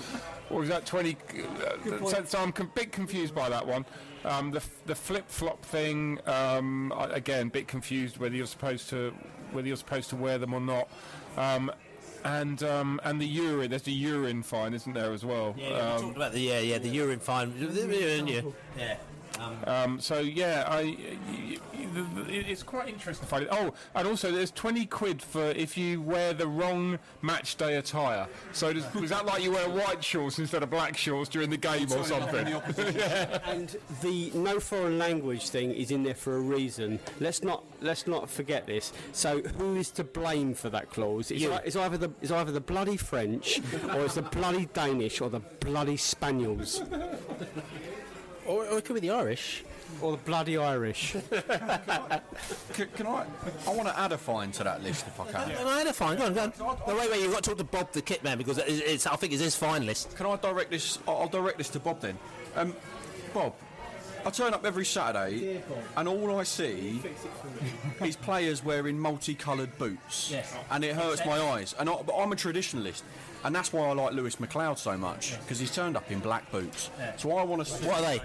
S5: or is that twenty? Uh, so, so I'm a bit confused by that one. Um, the f- the flip flop thing, um, I, again, bit confused whether you're supposed to whether you're supposed to wear them or not. Um, and um, and the urine, there's the urine fine, isn't there as well?
S1: Yeah, we
S5: Um,
S1: talked about the yeah yeah the urine fine. Yeah. Yeah.
S5: Um, so yeah, I, y- y- y- it's quite interesting. to find it. Oh, and also there's 20 quid for if you wear the wrong match day attire. So does, is that like you wear white shorts instead of black shorts during the game or something?
S2: And the no foreign language thing is in there for a reason. Let's not let's not forget this. So who is to blame for that clause? It's,
S1: You.
S2: ei- it's either the it's either the bloody French, or it's the bloody Danish, or the bloody Spaniels,
S1: Or, or it could be the Irish.
S2: or the bloody Irish.
S4: Can, can I? I want to add a fine to that list if I can.
S1: No, no, no, fine. Go on, go on. No, wait, wait. You've got to talk to Bob the kit man because it's, it's I think it's his fine list.
S4: Can I direct this? I'll I'll direct this to Bob then. Um, Bob, I turn up every Saturday, and all I see is players wearing multicoloured boots,
S1: Yes.
S4: and it hurts my eyes. And I, but I'm a traditionalist, and that's why I like Lewis McLeod so much because he's turned up in black boots. So I want to.
S1: What are they?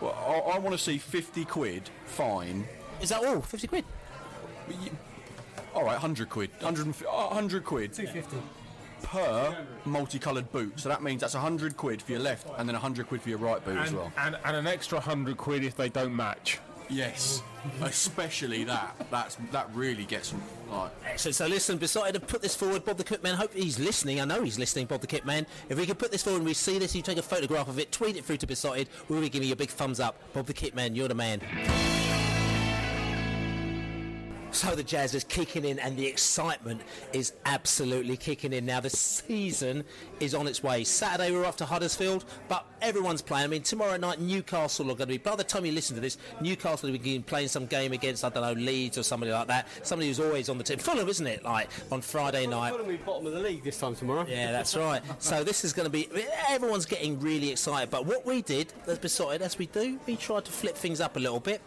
S4: Well, I, I want to see 50 quid fine.
S1: Is that all? Fifty quid.
S4: All right, 100 quid. 100, and fi- uh, 100 quid. 250. Per multicoloured boot. So that means that's 100 quid for your left and then 100 quid for your right boot as well.
S5: and, and an extra 100 quid if they don't match.
S4: Yes, especially that. That's that really gets them like.
S1: Excellent. So listen, decided to put this forward, Bob the Kit Man. Hope he's listening. I know he's listening, Bob the Kit Man. If we could put this forward and we see this, you take a photograph of it, tweet it through to Beesotted, we'll be giving you a big thumbs up. Bob the Kit Man, you're the man. So the jazz is kicking in and the excitement is absolutely kicking in now. The season is on its way. Saturday we're off to Huddersfield, but everyone's playing. I mean, tomorrow night Newcastle are going to be, by the time you listen to this, Newcastle will be playing some game against, I don't know, Leeds or somebody like that. Somebody who's always on the team. Fulham, isn't it? Like on Friday night.
S2: Fulham will be bottom of the league this time tomorrow.
S1: Yeah, that's right. So this is going to be. Everyone's getting really excited. But what we did, as Beesotted as we do, we tried to flip things up a little bit.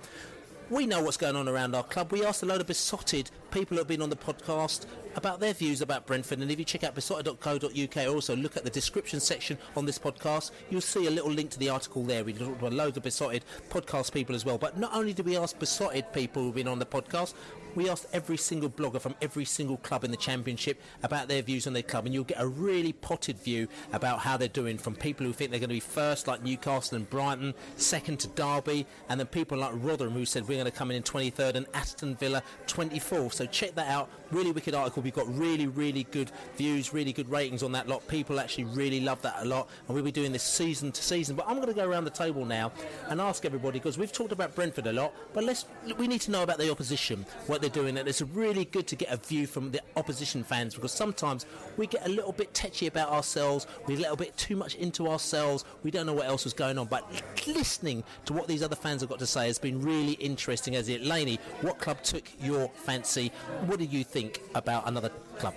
S1: We know what's going on around our club. We asked a load of Beesotted people who have been on the podcast about their views about Brentford. And if you check out beesotted.co.uk, also look at the description section on this podcast, you'll see a little link to the article there. We talked to a load of Beesotted podcast people as well. But not only did we ask Beesotted people who've been on the podcast, we asked every single blogger from every single club in the championship about their views on their club, and you'll get a really potted view about how they're doing from people who think they're going to be first, like Newcastle and Brighton, second to Derby, and then people like Rotherham who said we're going to come in in 23rd, and Aston Villa 24th. So check that out. Really wicked article. We've got really, really good views, really good ratings on that lot. People actually really love that a lot, and we'll be doing this season to season. But I'm going to go around the table now and ask everybody because we've talked about Brentford a lot, but let's we need to know about the opposition, what they're doing, and it's really good to get a view from the opposition fans because sometimes we get a little bit tetchy about ourselves, we're a little bit too much into ourselves, we don't know what else is going on. But listening to what these other fans have got to say has been really interesting. As it, Laney, what club took your fancy? What do you think about another club?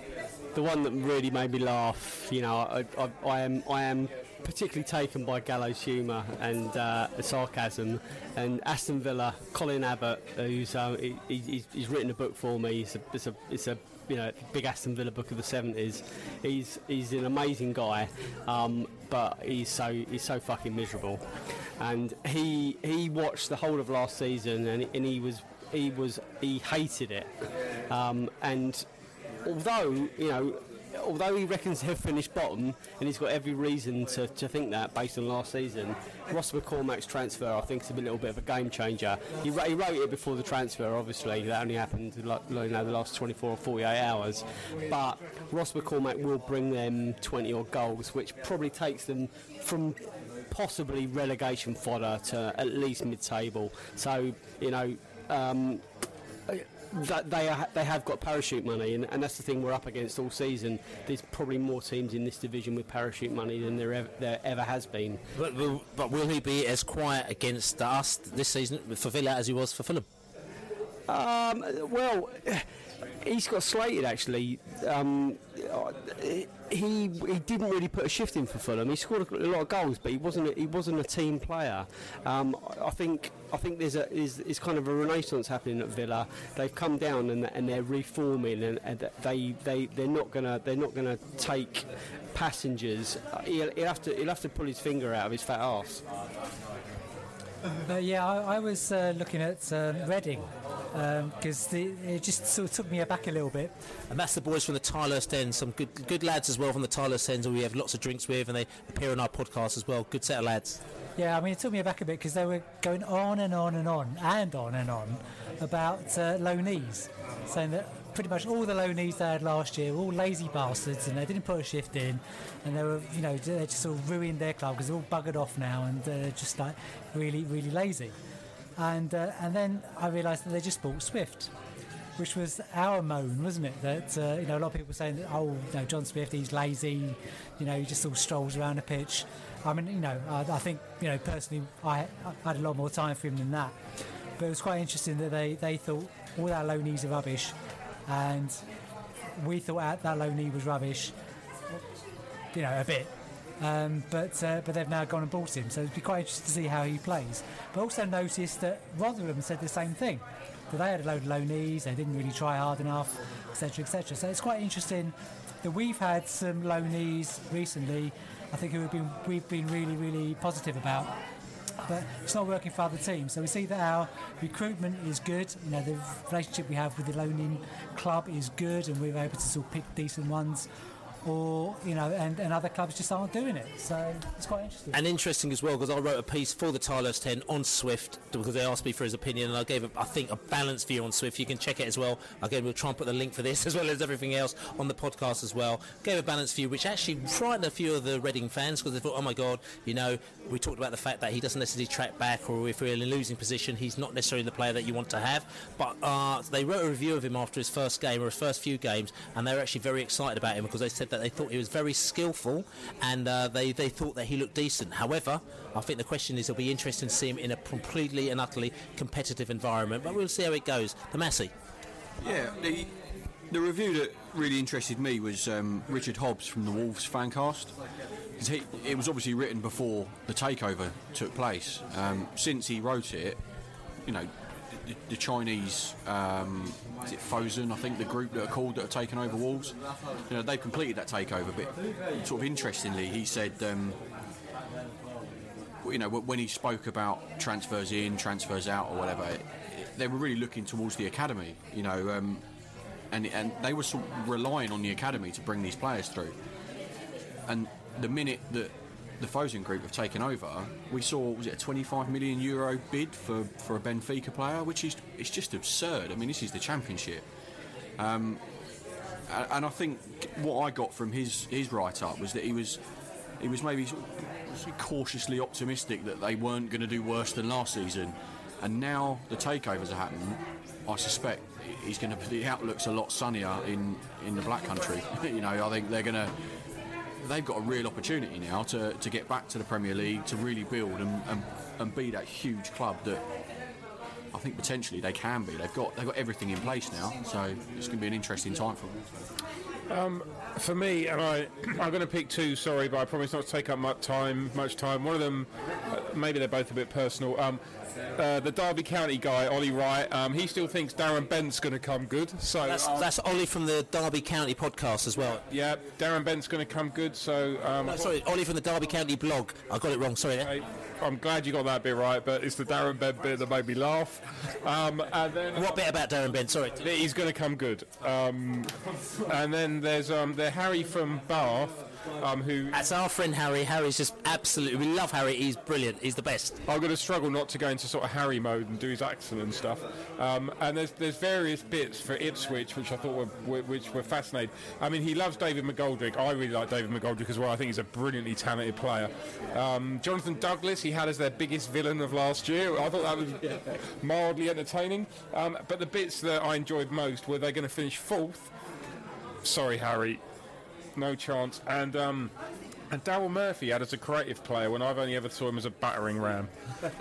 S2: the one that really made me laugh, you know, I, I, I am I am particularly taken by Gallo's humour and uh, sarcasm. And Aston Villa, Colin Abbott, who's uh, he, he's, he's written a book for me. It's a, it's a, it's a you know big Aston Villa book of the 70s. He's he's an amazing guy, um, but he's so he's so fucking miserable. And he he watched the whole of last season, and, and he was he was he hated it. Um, and although you know, although he reckons he'll finish bottom, and he's got every reason to, to think that based on last season, Ross McCormack's transfer I think is a little bit of a game changer. He, wrote- he wrote it before the transfer, obviously that only happened like you know the last 24 or 48 hours, but Ross McCormack will bring them 20 odd goals, which probably takes them from possibly relegation fodder to at least mid-table. So you know. Um, that they are, they have got parachute money, and, and that's the thing we're up against all season. There's probably more teams in this division with parachute money than there ever, there ever has been.
S1: But, will- but will he be as quiet against us this season for Villa as he was for Fulham?
S2: Um, well, he's got slated actually. Um, he he didn't really put a shift in for Fulham. He scored a lot of goals, but he wasn't a, he wasn't a team player. Um, I think I think there's a is, is kind of a renaissance happening at Villa. They've come down and, and they're reforming, and, and they they they're not gonna they're not gonna take passengers. He'll, he'll have to he'll have to pull his finger out of his fat arse.
S3: But yeah, I, I was uh, looking at um, Reading because it just sort of took me aback a little bit.
S1: And that's the boys from the Tilehurst End, some good good lads as well from the Tilehurst End who we have lots of drinks with and they appear on our podcast as well. Good set of lads.
S3: Yeah, I mean, it took me aback a bit because they were going on and on and on and on and on about uh, loanees, saying that pretty much all the loanees they had last year were all lazy bastards and they didn't put a shift in and they were, you know, they just sort of ruined their club because they're all buggered off now and uh, just like really, really lazy. And uh, and then I realised that they just bought Swift. Which was our moan, wasn't it? That uh, you know a lot of people saying that oh, you know, John Swift, he's lazy, you know, he just sort of strolls around the pitch. I mean, you know, I, I think you know personally, I, I had a lot more time for him than that. But it was quite interesting that they, they thought all our loanees are rubbish, and we thought that loanee was rubbish. You know, a bit. Um, but uh, but they've now gone and bought him, so it'd be quite interesting to see how he plays. But also noticed that Rotherham said the same thing. That they had a load of loanees, they didn't really try hard enough, etc., etc. So it's quite interesting that we've had some loanees recently. I think who have been we've been really really positive about. But it's not working for other teams. So we see that our recruitment is good. You know, the relationship we have with the loaning club is good, and we're able to sort of pick decent ones. Or you know, and, and other clubs just aren't doing it. So it's quite interesting.
S1: And interesting as well because I wrote a piece for the Tilehurst End on Swift because they asked me for his opinion and I gave, a, I think, a balanced view on Swift. You can check it as well. Again, we'll try and put the link for this as well as everything else on the podcast as well. Gave a balanced view which actually frightened a few of the Reading fans because they thought, oh my God, you know, we talked about the fact that he doesn't necessarily track back or if we're in a losing position, he's not necessarily the player that you want to have. But uh, they wrote a review of him after his first game or his first few games and they were actually very excited about him because they said that they thought he was very skillful and uh, they, they thought that he looked decent. However, I think the question is it'll be interesting to see him in a completely and utterly competitive environment, but we'll see how it goes. The Massey.
S4: Yeah, the, the review that really interested me was um, Richard Hobbs from the Wolves fancast. He, it was obviously written before the takeover took place. Um, since he wrote it, you know, the, the Chinese, um, is it Fosun, I think the group that are called that have taken over Wolves. You know, they've completed that takeover. But sort of interestingly, he said. Um, you know, when he spoke about transfers in, transfers out, or whatever, they were really looking towards the academy. You know, um, and and they were sort of relying on the academy to bring these players through. And the minute that the Fosun group have taken over, we saw was it a 25 million euro bid for, for a Benfica player, which is it's just absurd. I mean, this is the Championship. Um, and I think what I got from his his write up was that he was he was maybe cautiously optimistic that they weren't going to do worse than last season. And now the takeovers are happening. I suspect he's going to. The outlook's a lot sunnier in in the Black Country. you know, I think they're going to. They've got a real opportunity now to, to get back to the Premier League, to really build and, and, and be that huge club that I think potentially they can be. They've got they've got everything in place now, so it's going to be an interesting time for them.
S5: Um, for me, and I, I'm going to pick two. Sorry, but I promise not to take up much time. Much time. One of them, uh, maybe they're both a bit personal. Um, uh, the Derby County guy, Ollie Wright, um, he still thinks Darren Bent's going to come good. So
S1: that's,
S5: um,
S1: that's Ollie from the Derby County podcast as well.
S5: Yeah, Darren Bent's going to come good. So um,
S1: no, sorry, Ollie from the Derby County blog. I got it wrong. Sorry.
S5: I, I'm glad you got that bit right, but it's the Darren Bent bit that made me laugh. Um, and then
S1: what bit about Darren Bent? Sorry,
S5: he's going to come good. Um, and then there's um, the Harry from Bath. Um, who
S1: That's our friend Harry. Harry's just absolutely. We love Harry. He's brilliant. He's the best.
S5: I'm going to struggle not to go into sort of Harry mode and do his accent and stuff. Um, and there's there's various bits for Ipswich which I thought were, which were fascinating. I mean, he loves David McGoldrick. I really like David McGoldrick as well. I think he's a brilliantly talented player. Um, Jonathan Douglas, he had as their biggest villain of last year. I thought that was mildly entertaining. Um, but the bits that I enjoyed most were they're going to finish fourth. Sorry, Harry no chance. And um, and Daryl Murphy had as a creative player when I've only ever saw him as a battering ram.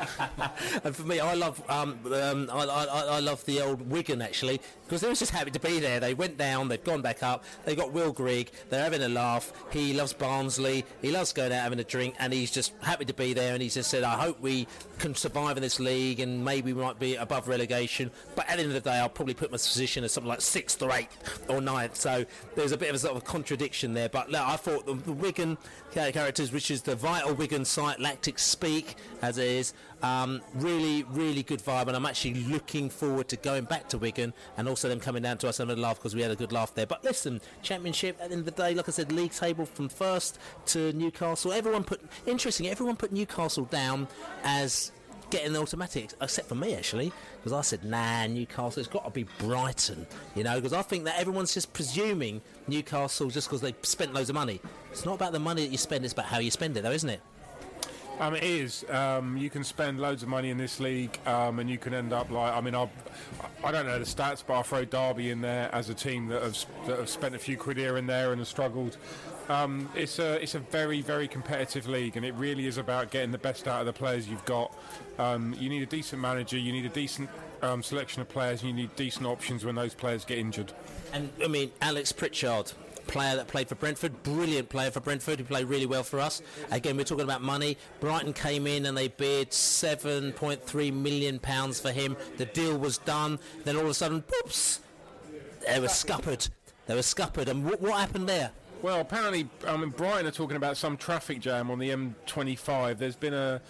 S1: and for me, I love um, um, I, I, I, love the old Wigan actually because they were just happy to be there. They went down, they've gone back up. They got Will Grigg. They're having a laugh. He loves Barnsley. He loves going out having a drink, and he's just happy to be there. And he just said, "I hope we can survive in this league, and maybe we might be above relegation. But at the end of the day, I'll probably put my position as something like sixth or eighth or ninth. So there's a bit of a sort of contradiction there. But I thought the, the Wigan characters, which is the vital Wigan site, Lactic Speak, as it is, um, really, really good vibe. And I'm actually looking forward to going back to Wigan and also them coming down to us and a laugh because we had a good laugh there. But listen, Championship at the end of the day, like I said, league table from first to Newcastle. Everyone put interesting. Everyone put Newcastle down as getting the automatics, except for me actually, because I said, nah, Newcastle, it's got to be Brighton, you know, because I think that everyone's just presuming Newcastle just because they spent loads of money. It's not about the money that you spend, it's about how you spend it, though, isn't it?
S5: Um, it is. Um, you can spend loads of money in this league, um, and you can end up like. I mean, I'll, I don't know the stats, but I'll throw Derby in there as a team that have, that have spent a few quid here and there and have struggled. Um, it's a it's a very very competitive league, and it really is about getting the best out of the players you've got. Um, you need a decent manager, you need a decent um, selection of players, and you need decent options when those players get injured.
S1: And I mean, Alex Pritchard, player that played for Brentford, brilliant player for Brentford, who played really well for us. Again, we're talking about money. Brighton came in and they bid 7.3 million pounds for him. The deal was done. Then all of a sudden, whoops, they were scuppered. They were scuppered. And what, what happened there?
S5: Well, apparently, I mean, Brighton are talking about some traffic jam on the M25. There's been a,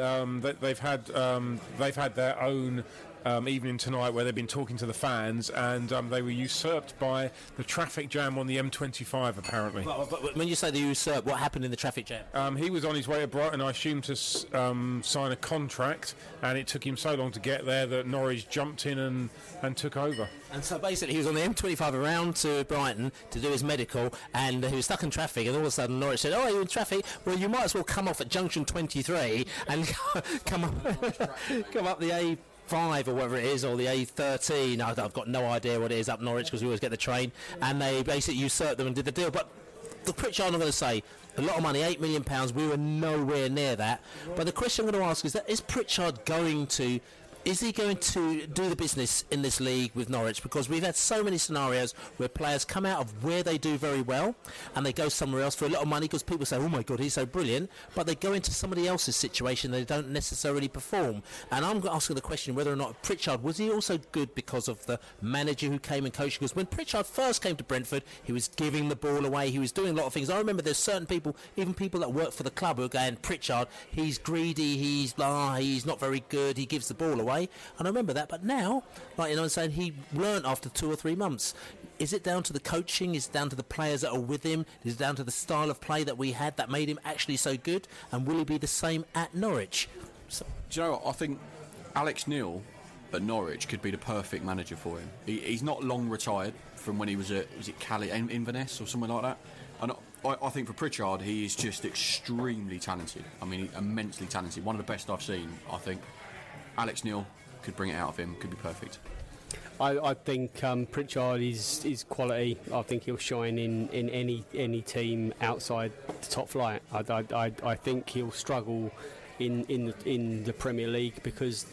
S5: um, they've had, um, they've had their own um, evening tonight where they've been talking to the fans and um, they were usurped by the traffic jam on the M25 apparently.
S1: But, but when you say they usurped, what happened in the traffic jam?
S5: Um, he was on his way to Brighton, I assume, to um, sign a contract and it took him so long to get there that Norwich jumped in and, and took over.
S1: And so basically he was on the M25 around to Brighton to do his medical and he was stuck in traffic and all of a sudden Norwich said, oh, you're in traffic? Well, you might as well come off at junction 23 and come up, come up the A five or whatever it is, or the A13. I've got no idea what it is up Norwich because we always get the train, and they basically usurped them and did the deal. But the Pritchard, I'm going to say, a lot of money, eight million pounds. We were nowhere near that. But the question I'm going to ask is that is Pritchard going to is he going to do the business in this league with Norwich? Because we've had so many scenarios where players come out of where they do very well and they go somewhere else for a lot of money because people say, oh my God, he's so brilliant, but they go into somebody else's situation they don't necessarily perform. And I'm asking the question whether or not Pritchard, was he also good because of the manager who came and coached? Because when Pritchard first came to Brentford, he was giving the ball away, he was doing a lot of things. I remember there's certain people, even people that work for the club, who are going, Pritchard, he's greedy, he's blah, he's not very good, he gives the ball away away. And I remember that. But now, like you know, I'm saying he learned after two or three months. Is it down to the coaching? Is it down to the players that are with him? Is it down to the style of play that we had that made him actually so good? And will he be the same at Norwich?
S4: So, Do you know what? I think Alex Neil at Norwich could be the perfect manager for him. He, he's not long retired from when he was at was it Caley Inverness or something like that. And I, I, think for Pritchard, he is just extremely talented. I mean, immensely talented. One of the best I've seen. I think. Alex Neil could bring it out of him, could be perfect.
S2: I, I think um, Pritchard is, is quality. I think he'll shine in, in any any team outside the top flight. I, I, I think he'll struggle in in the, in the Premier League because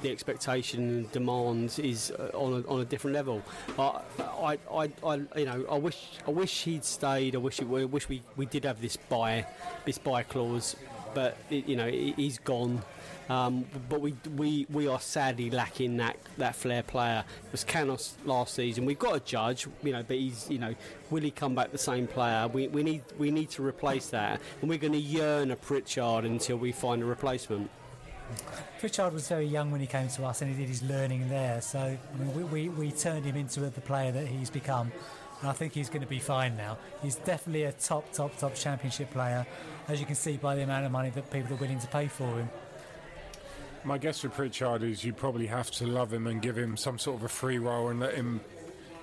S2: the expectation and demand is uh, on a, on a different level. I, I, I, I, you know, I wish I wish he'd stayed. I wish it, I wish we, we did have this buy this buy clause, but you know he's gone. Um, but we, we we are sadly lacking that, that flair player. It was Canos last season. We've got a judge, you know, but he's you know, will he come back the same player? We, we need we need to replace that, and we're going to yearn a Pritchard until we find a replacement.
S3: Pritchard was very young when he came to us, and he did his learning there. So I mean, we, we, we turned him into the player that he's become. And I think he's going to be fine now. He's definitely a top, top, top championship player, as you can see by the amount of money that people are willing to pay for him.
S5: My guess for Pritchard is you probably have to love him and give him some sort of a free role and let him,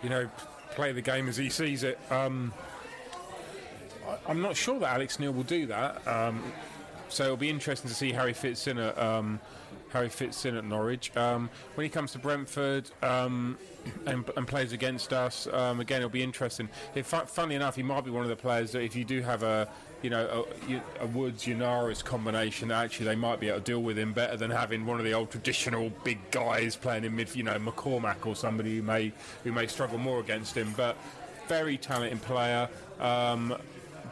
S5: you know, play the game as he sees it. Um, I, am not sure that Alex Neil will do that. Um, so it'll be interesting to see how he fits in at um, how he fits in at Norwich. Um, when he comes to Brentford um, and, and, plays against us, um, again it'll be interesting. If, funnily enough, he might be one of the players that if you do have a you know, a, a Woods Yennaris combination. Actually, they might be able to deal with him better than having one of the old traditional big guys playing in mid. You know, McCormack or somebody who may who may struggle more against him. But very talented player. Um,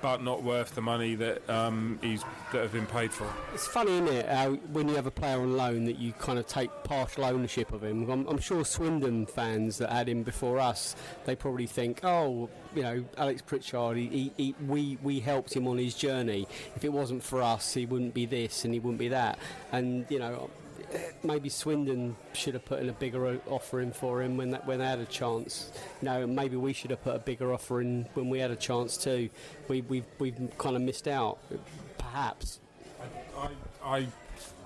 S5: but not worth the money that um, he's that have been paid for.
S2: It's funny, isn't it? How when you have a player on loan that you kind of take partial ownership of him. I'm, I'm, sure Swindon fans that had him before us, they probably think, oh, you know, Alex Pritchard, he, he, we we helped him on his journey. If it wasn't for us, he wouldn't be this and he wouldn't be that. And you know, maybe Swindon should have put in a bigger offer in for him when that when they had a chance. You know, maybe we should have put a bigger offer in when we had a chance too. We we've we've kind of missed out, perhaps.
S5: I, I, I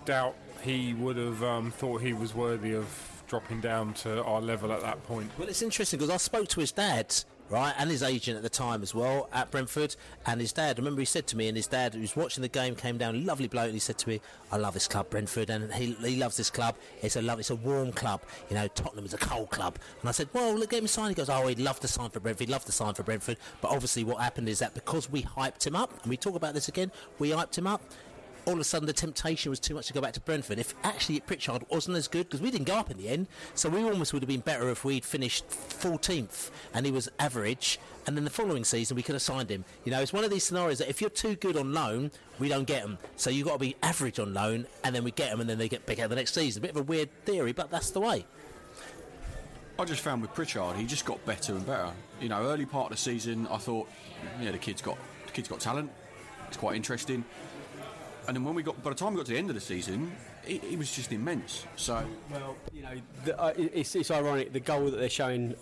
S5: doubt he would have um, thought he was worthy of dropping down to our level at that point.
S1: Well, it's interesting because I spoke to his dad right, and his agent at the time as well at Brentford, and his dad. I remember he said to me, and his dad, who was watching the game, came down, lovely bloke, and he said to me, "I love this club, Brentford, and he, he loves this club. It's a love, it's a warm club. You know, Tottenham is a cold club." And I said, "Well, look, get him signed." He goes, "Oh, he'd love to sign for Brentford. He'd love to sign for Brentford." But obviously, what happened is that because we hyped him up, and we talk about this again, we hyped him up all of a sudden the temptation was too much to go back to Brentford. If actually Pritchard wasn't as good, because we didn't go up in the end, so we almost would have been better if we'd finished 14th and he was average, and then the following season we could have signed him. You know, it's one of these scenarios that if you're too good on loan, we don't get them. So you've got to be average on loan, and then we get them, and then they get bigger the next season. A bit of a weird theory, but that's the way.
S4: I just found with Pritchard, he just got better and better. You know, early part of the season, I thought, yeah, the kid's got the kid's got talent. It's quite interesting and then when we got by the time we got to the end of the season, it, it was just immense. So
S2: well, you know, the, uh, it's, it's ironic the goal that they're showing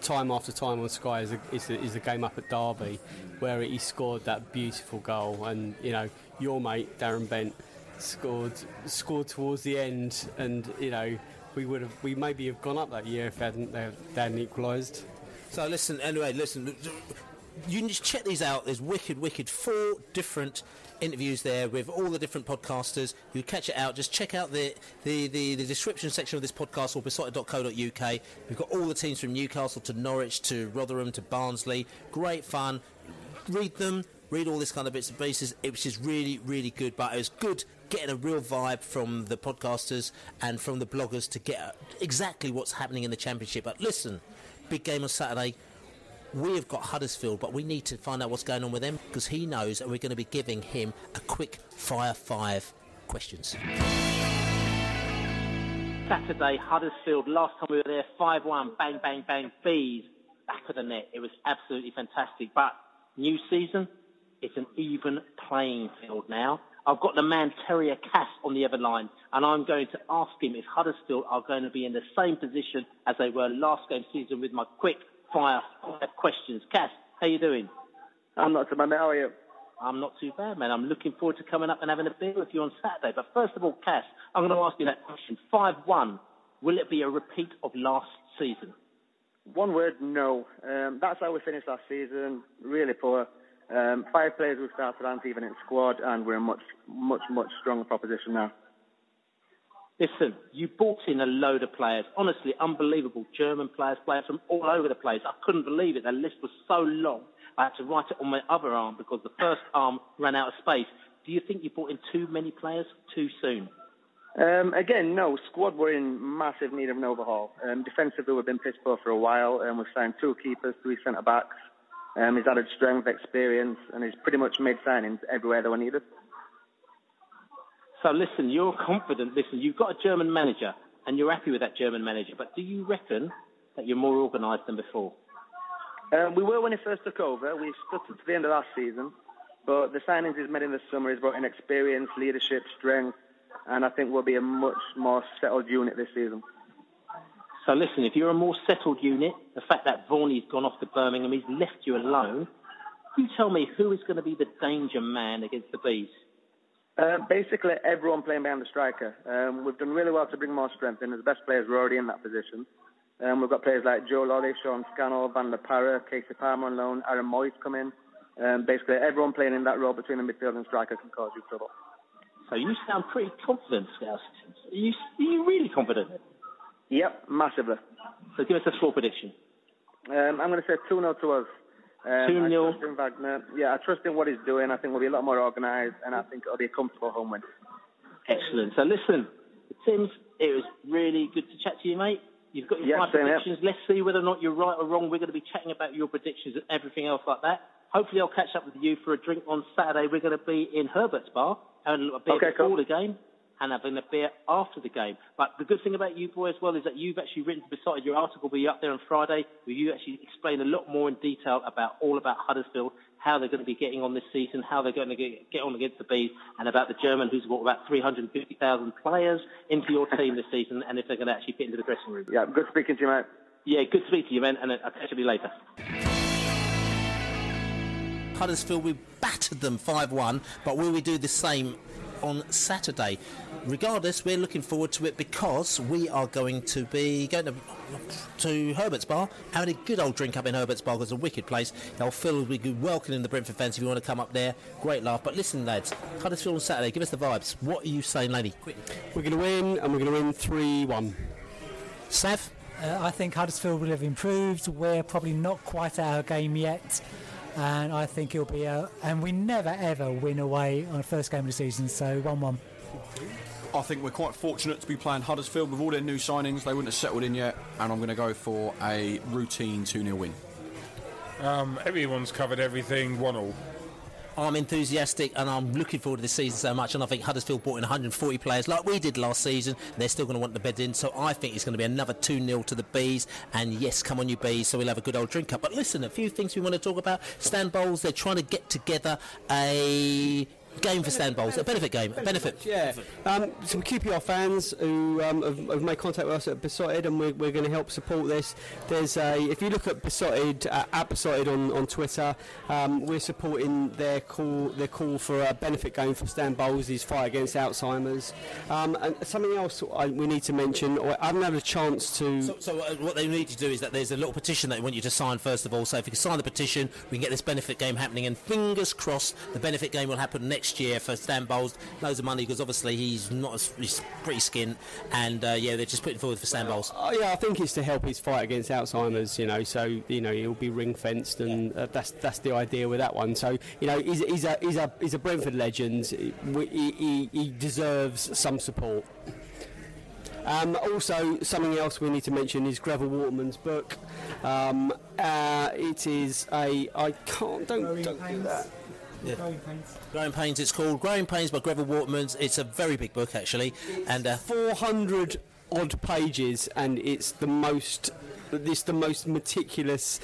S2: time after time on Sky is, a, is, a, is the game up at Derby, where he scored that beautiful goal, and you know your mate Darren Bent scored scored towards the end, and you know we would have we maybe have gone up that year if they hadn't they hadn't equalised.
S1: So listen, anyway, listen. You can just check these out. There's wicked, wicked four different interviews there with all the different podcasters. You catch it out. Just check out the, the, the, the description section of this podcast or beesotted.co.uk. We've got all the teams from Newcastle to Norwich to Rotherham to Barnsley. Great fun. Read them, read all this kind of bits and pieces. It was just really, really good. But it was good getting a real vibe from the podcasters and from the bloggers to get exactly what's happening in the championship. But listen, big game on Saturday. We have got Huddersfield, but we need to find out what's going on with them because he knows, and we're going to be giving him a quick fire five questions.
S7: Saturday, Huddersfield. Last time we were there, 5 1, bang, bang, bang, bees, back of the net. It was absolutely fantastic. But new season, it's an even playing field now. I've got the man Terrier Cass on the other line, and I'm going to ask him if Huddersfield are going to be in the same position as they were last game season with my quick fire five questions. Cass, how you doing?
S8: I'm not too bad. How are you?
S7: I'm not too bad, man. I'm looking forward to coming up and having a beer with you on Saturday. But first of all, Cass, I'm going to ask you that question. 5-1, will it be a repeat of last season?
S8: One word, no. Um, that's how we finished last season. Really poor. Um, five players we've started aren't even in squad, and we're a much, much, much stronger proposition now.
S7: Listen, you brought in a load of players. Honestly, unbelievable. German players, players from all over the place. I couldn't believe it. The list was so long. I had to write it on my other arm because the first arm ran out of space. Do you think you brought in too many players too soon?
S8: Um, again, no. Squad were in massive need of an overhaul. Um, defensively, we've been pissed poor for a while, and we've signed two keepers, three centre backs. Um, he's added strength, experience, and he's pretty much made signings everywhere that were needed.
S7: So listen, you're confident. Listen, you've got a German manager, and you're happy with that German manager. But do you reckon that you're more organised than before?
S8: Um, we were when he first took over. We stuck to the end of last season, but the signings he's made in the summer has brought in experience, leadership, strength, and I think we'll be a much more settled unit this season.
S7: So listen, if you're a more settled unit, the fact that Varney's gone off to Birmingham, he's left you alone. You tell me who is going to be the danger man against the bees.
S8: Uh, basically, everyone playing behind the striker. Um, we've done really well to bring more strength in. The best players were already in that position. Um, we've got players like Joe Lolley, Sean Scannell, Van La Parra, Kasey Palmer on loan, Aaron Mooy come in. Um, basically, everyone playing in that role between the midfield and striker can cause you trouble.
S7: So you sound pretty confident, Scouse. Are you, are you really confident?
S8: Yep, massively.
S7: So give us a score prediction.
S8: Um, I'm going to say 2 0 to us. Um,
S7: 2 0.
S8: I trust in Wagner. Yeah, I trust in what he's doing. I think we'll be a lot more organised, and I think it'll be a comfortable home win.
S7: Excellent. So listen, Tim's, it was really good to chat to you, mate. You've got your five predictions. Let's see whether or not you're right or wrong. We're going to be chatting about your predictions and everything else like that. Hopefully, I'll catch up with you for a drink on Saturday. We're going to be in Herbert's Bar, having a beer
S8: Okay,
S7: before
S8: cool.
S7: the game and having a beer after the game. But the good thing about you, boy, as well, is that you've actually written to Beesotted. Your article will be up there on Friday, where you actually explain a lot more in detail about all about Huddersfield, how they're going to be getting on this season, how they're going to get, get on against the Bees, and about the German who's got about 350,000 players into your team this season, and if they're going to actually fit into the dressing room.
S8: Yeah, good speaking to you, mate.
S7: Yeah, good to speak to you, man, and I'll catch you later.
S1: Huddersfield, we battered them 5 1, but will we do the same on Saturday? Regardless, we're looking forward to it because we are going to be going to, to Herbert's Bar, having a good old drink up in Herbert's Bar it's a wicked place. Now, Phil will be welcoming the Brentford fans if you want to come up there. Great laugh. But listen, lads, Huddersfield on Saturday, give us the vibes. What are you saying, lady? Quick.
S2: We're going to win, and we're going to win 3 1.
S1: Sav?
S3: Uh, I think Huddersfield will have improved. We're probably not quite at our game yet. And I think it'll be a. And we never ever win away on the first game of the season, so 1 1.
S4: I think we're quite fortunate to be playing Huddersfield with all their new signings. They wouldn't have settled in yet, and I'm going to go for a routine 2 0 win.
S5: Um, everyone's covered everything. One all.
S1: I'm enthusiastic and I'm looking forward to this season so much. And I think Huddersfield brought in 140 players like we did last season. And they're still going to want the bed in. So I think it's going to be another 2 0 to the Bees. And yes, come on, you Bees. So we'll have a good old drink up. But listen, a few things we want to talk about. Stan Bowles, they're trying to get together a game for Stan Bowles, a benefit game, a benefit.
S2: Yeah, um, some QPR fans who um, have, have made contact with us at Beesotted, and we're, we're going to help support this. There's a, if you look at Beesotted, uh, at Beesotted on, on Twitter, um, we're supporting their call their call for a benefit game for Stan Bowles' fight against Alzheimer's. Um, and something else I, we need to mention, or I haven't had a chance to.
S1: So, so uh, what they need to do is that there's a little petition that they want you to sign first of all. So if you can sign the petition, we can get this benefit game happening. And fingers crossed, the benefit game will happen next next year for Stan Bowles. Loads of money because obviously he's not as, he's pretty skint, and uh, yeah, they're just putting forward for Stan Bowles.
S2: Uh, yeah, I think it's to help his fight against Alzheimer's. You know, so you know he'll be ring fenced, and uh, that's that's the idea with that one. So you know, he's, he's a he's a he's a Brentford legend. He, he, he deserves some support. Um, also, something else we need to mention is Greville Waterman's book. Um, uh, it is a I can't don't, don't do that.
S1: Yeah. Growing Pains. It's called Growing Pains by Greville Waterman. It's a very big book actually, and uh,
S2: 400 odd pages, and it's the most this the most meticulous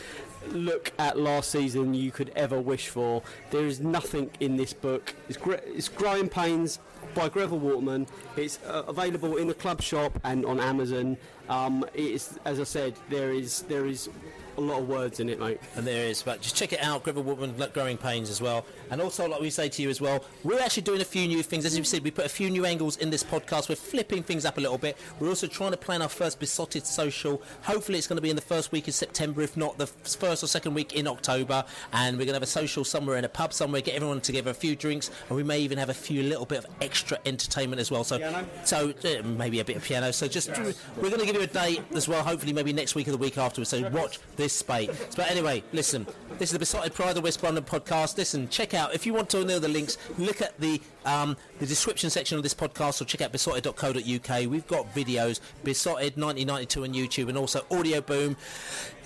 S2: look at last season you could ever wish for. There is nothing in this book. It's, gr- it's Growing Pains by Greville Waterman. It's uh, available in the club shop and on Amazon. Um, it's as I said, there is there is a lot of words in it, mate.
S1: And there is, but just check it out, Greville Waterman Growing Pains as well. And also, like we say to you as well, we're actually doing a few new things. As you said, we put a few new angles in this podcast. We're flipping things up a little bit. We're also trying to plan our first Beesotted social. Hopefully, it's going to be in the first week of September, if not the first or second week in October. And we're going to have a social somewhere in a pub somewhere, get everyone together, a few drinks, and we may even have a few little bit of extra entertainment as well. So, piano? so uh, maybe a bit of piano. So just yes. we're going to give you a date as well. Hopefully, maybe next week or the week afterwards. So watch this space. But anyway, listen, this is the Beesotted Pride of the West London podcast. Listen, check out, if you want to know the links, look at the um, the description section of this podcast or check out beesotted.co.uk. We've got videos, Beesotted 1992 on YouTube and also Audio Boom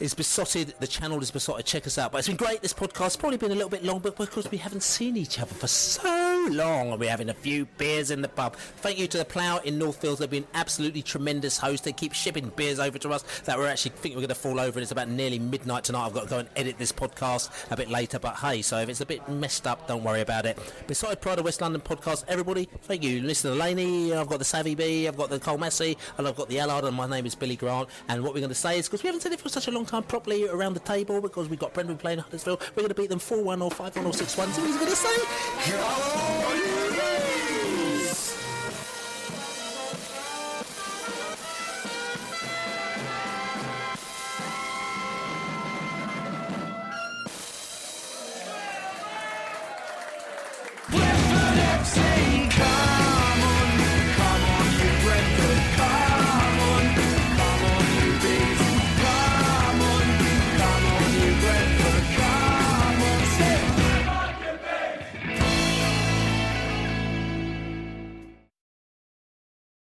S1: is Beesotted. The channel is Beesotted. Check us out. But it's been great, this podcast. It's probably been a little bit long, but because we haven't seen each other for so long and we're having a few beers in the pub. Thank you to the Plough in Northfields. They've been absolutely tremendous hosts. They keep shipping beers over to us that we're actually thinking we're going to fall over and it's about nearly midnight tonight. I've got to go and edit this podcast a bit later, but hey, so if it's a bit messed up, don't worry about it. Beesotted Pride of West London podcast. Everybody, thank you. Listen to Laney, I've got the Savvy Bee, I've got the Carl Massey, and I've got the Allard, and my name is Billy Grant. And what we're going to say is, because we haven't said it for such a long time properly around the table, because we've got Brentford playing Huddersfield, we're going to beat them 4 1 or 5 1 or 6 1. So he's going to say,